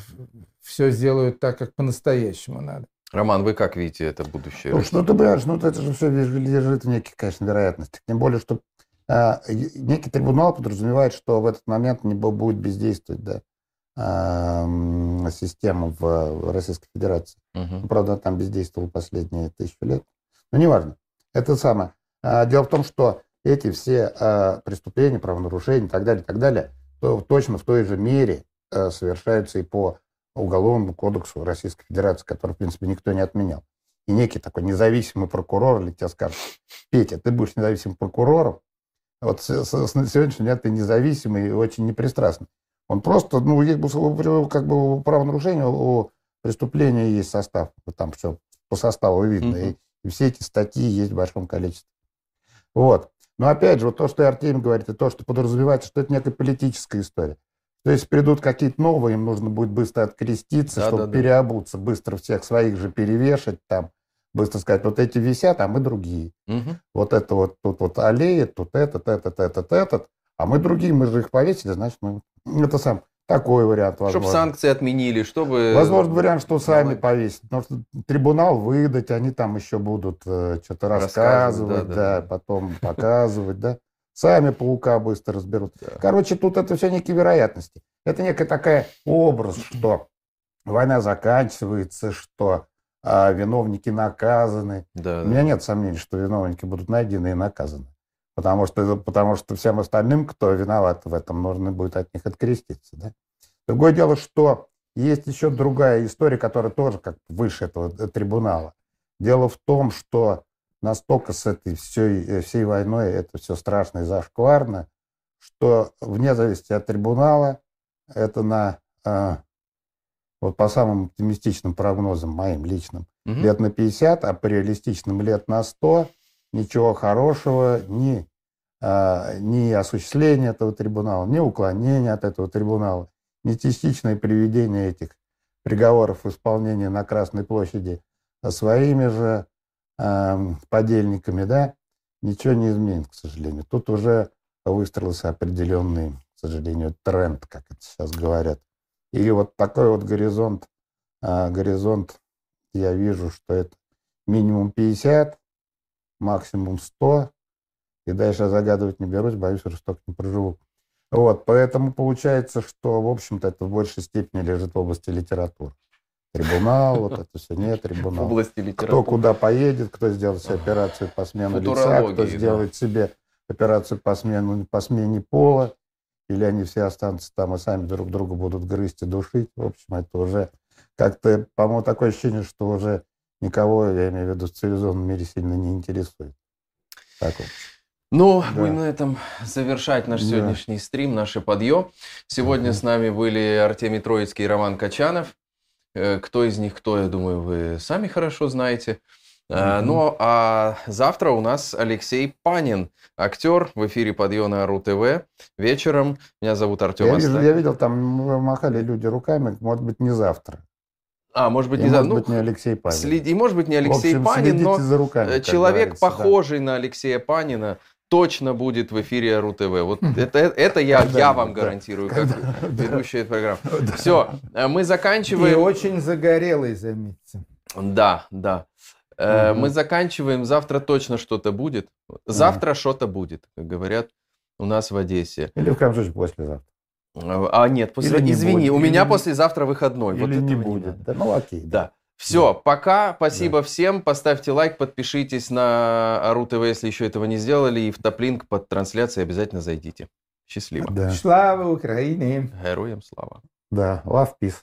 все сделают так, как по-настоящему надо. Роман, вы как видите это будущее? Ну, что ты понимаешь, ну, это же все лежит в неких, конечно, вероятностях. Тем более, что а, некий трибунал подразумевает, что в этот момент не будет бездействовать да, а, система в Российской Федерации. Угу. Правда, там бездействовала последние тысячу лет. Но неважно. Это самое. А, дело в том, что эти все а, преступления, правонарушения и так далее, и так далее, то точно в той же мере а, совершаются и по Уголовному кодексу Российской Федерации, который, в принципе, никто не отменял. И некий такой независимый прокурор или тебе скажет, Петя, ты будешь независимым прокурором, вот с, с, с сегодняшнего дня ты независимый и очень непристрастный. Он просто, ну, как бы правонарушение, у преступления есть состав. Там все по составу видно. Mm-hmm. И, и все эти статьи есть в большом количестве. Вот. Но опять же, вот то, что Артемий говорит, и то, что подразумевается, что это некая политическая история. То есть придут какие-то новые, им нужно будет быстро откреститься, да, чтобы да, переобуться, быстро всех своих же перевешать там, быстро сказать, вот эти висят, а мы другие. Угу. Вот это вот, тут вот аллея, тут этот, этот, этот, этот, а мы другие, мы же их повесили, значит, мы... Это сам такой вариант возможно. Чтобы санкции отменили, чтобы... Возможно, вариант, что сами повесить. Потому что трибунал выдать, они там еще будут э, что-то рассказывать, да, да, да, потом показывать, да. Сами паука быстро разберут. Да. Короче, тут это все некие вероятности. Это некая такая образ, что война заканчивается, что а, виновники наказаны. Да, У меня да. нет сомнений, что виновники будут найдены и наказаны. Потому что, потому что всем остальным, кто виноват в этом, нужно будет от них откреститься. Да? Другое дело, что есть еще другая история, которая тоже как выше этого трибунала. Дело в том, что настолько с этой всей, э, всей войной это все страшно и зашкварно, что вне зависимости от трибунала это на, э, вот по самым оптимистичным прогнозам моим личным, угу. лет на 50, а по реалистичным лет на 100, ничего хорошего, ни, э, ни осуществления этого трибунала, ни уклонения от этого трибунала, ни частичное приведение этих приговоров в исполнение на Красной площади своими же э, подельниками, да, ничего не изменит, к сожалению. Тут уже выстроился определенный, к сожалению, тренд, как это сейчас говорят. И вот такой вот горизонт, э, горизонт я вижу, что это минимум 50, максимум 100, и дальше загадывать не берусь, боюсь, что столько не проживу. Вот, поэтому получается, что, в общем-то, это в большей степени лежит в области литературы трибунал, вот это все, нет (laughs) трибунал. В области литературы. Кто куда поедет, кто сделает себе операцию по смене лица, кто сделает себе операцию по, смену, по смене пола, или они все останутся там и сами друг друга будут грызть и душить. В общем, это уже как-то, по-моему, такое ощущение, что уже никого, я имею в виду, в цивилизованном мире сильно не интересует. Так вот. Ну, да. будем на этом завершать наш да. сегодняшний стрим, наше подъем. Сегодня угу. с нами были Артемий Троицкий и Роман Качанов. Э, кто из них кто, я думаю, вы сами хорошо знаете. Mm-hmm. Ну, а завтра у нас Алексей Панин, актер в эфире Подъема РУ ТВ вечером. Меня зовут Артем я, вижу, я видел, там махали люди руками, может быть, не завтра. А, может быть, и не. Может ну, быть, не Алексей Панин. След... И может быть, не Алексей общем, Панин, но за руками, человек, похожий да. на Алексея Панина, точно будет в эфире РУ-ТВ. Вот это, это я, я вам гарантирую, как ведущий этой программы. Все, э, мы заканчиваем. И очень загорелый, заметьте. Да, да. Угу. Мы заканчиваем. Завтра точно что-то будет. Завтра угу. что-то будет, как говорят у нас в Одессе. Или в случае послезавтра. А нет, после, Или извини, будет. у меня Или... послезавтра выходной. Или вот не будет. Да, ну окей. Да. да. Все, да. пока. Спасибо да. всем. Поставьте лайк, подпишитесь на РУ ТВ, если еще этого не сделали. И в топ-линк под трансляцией обязательно зайдите. Счастливо. Да. Слава Украине. Героям слава. Да, love, peace.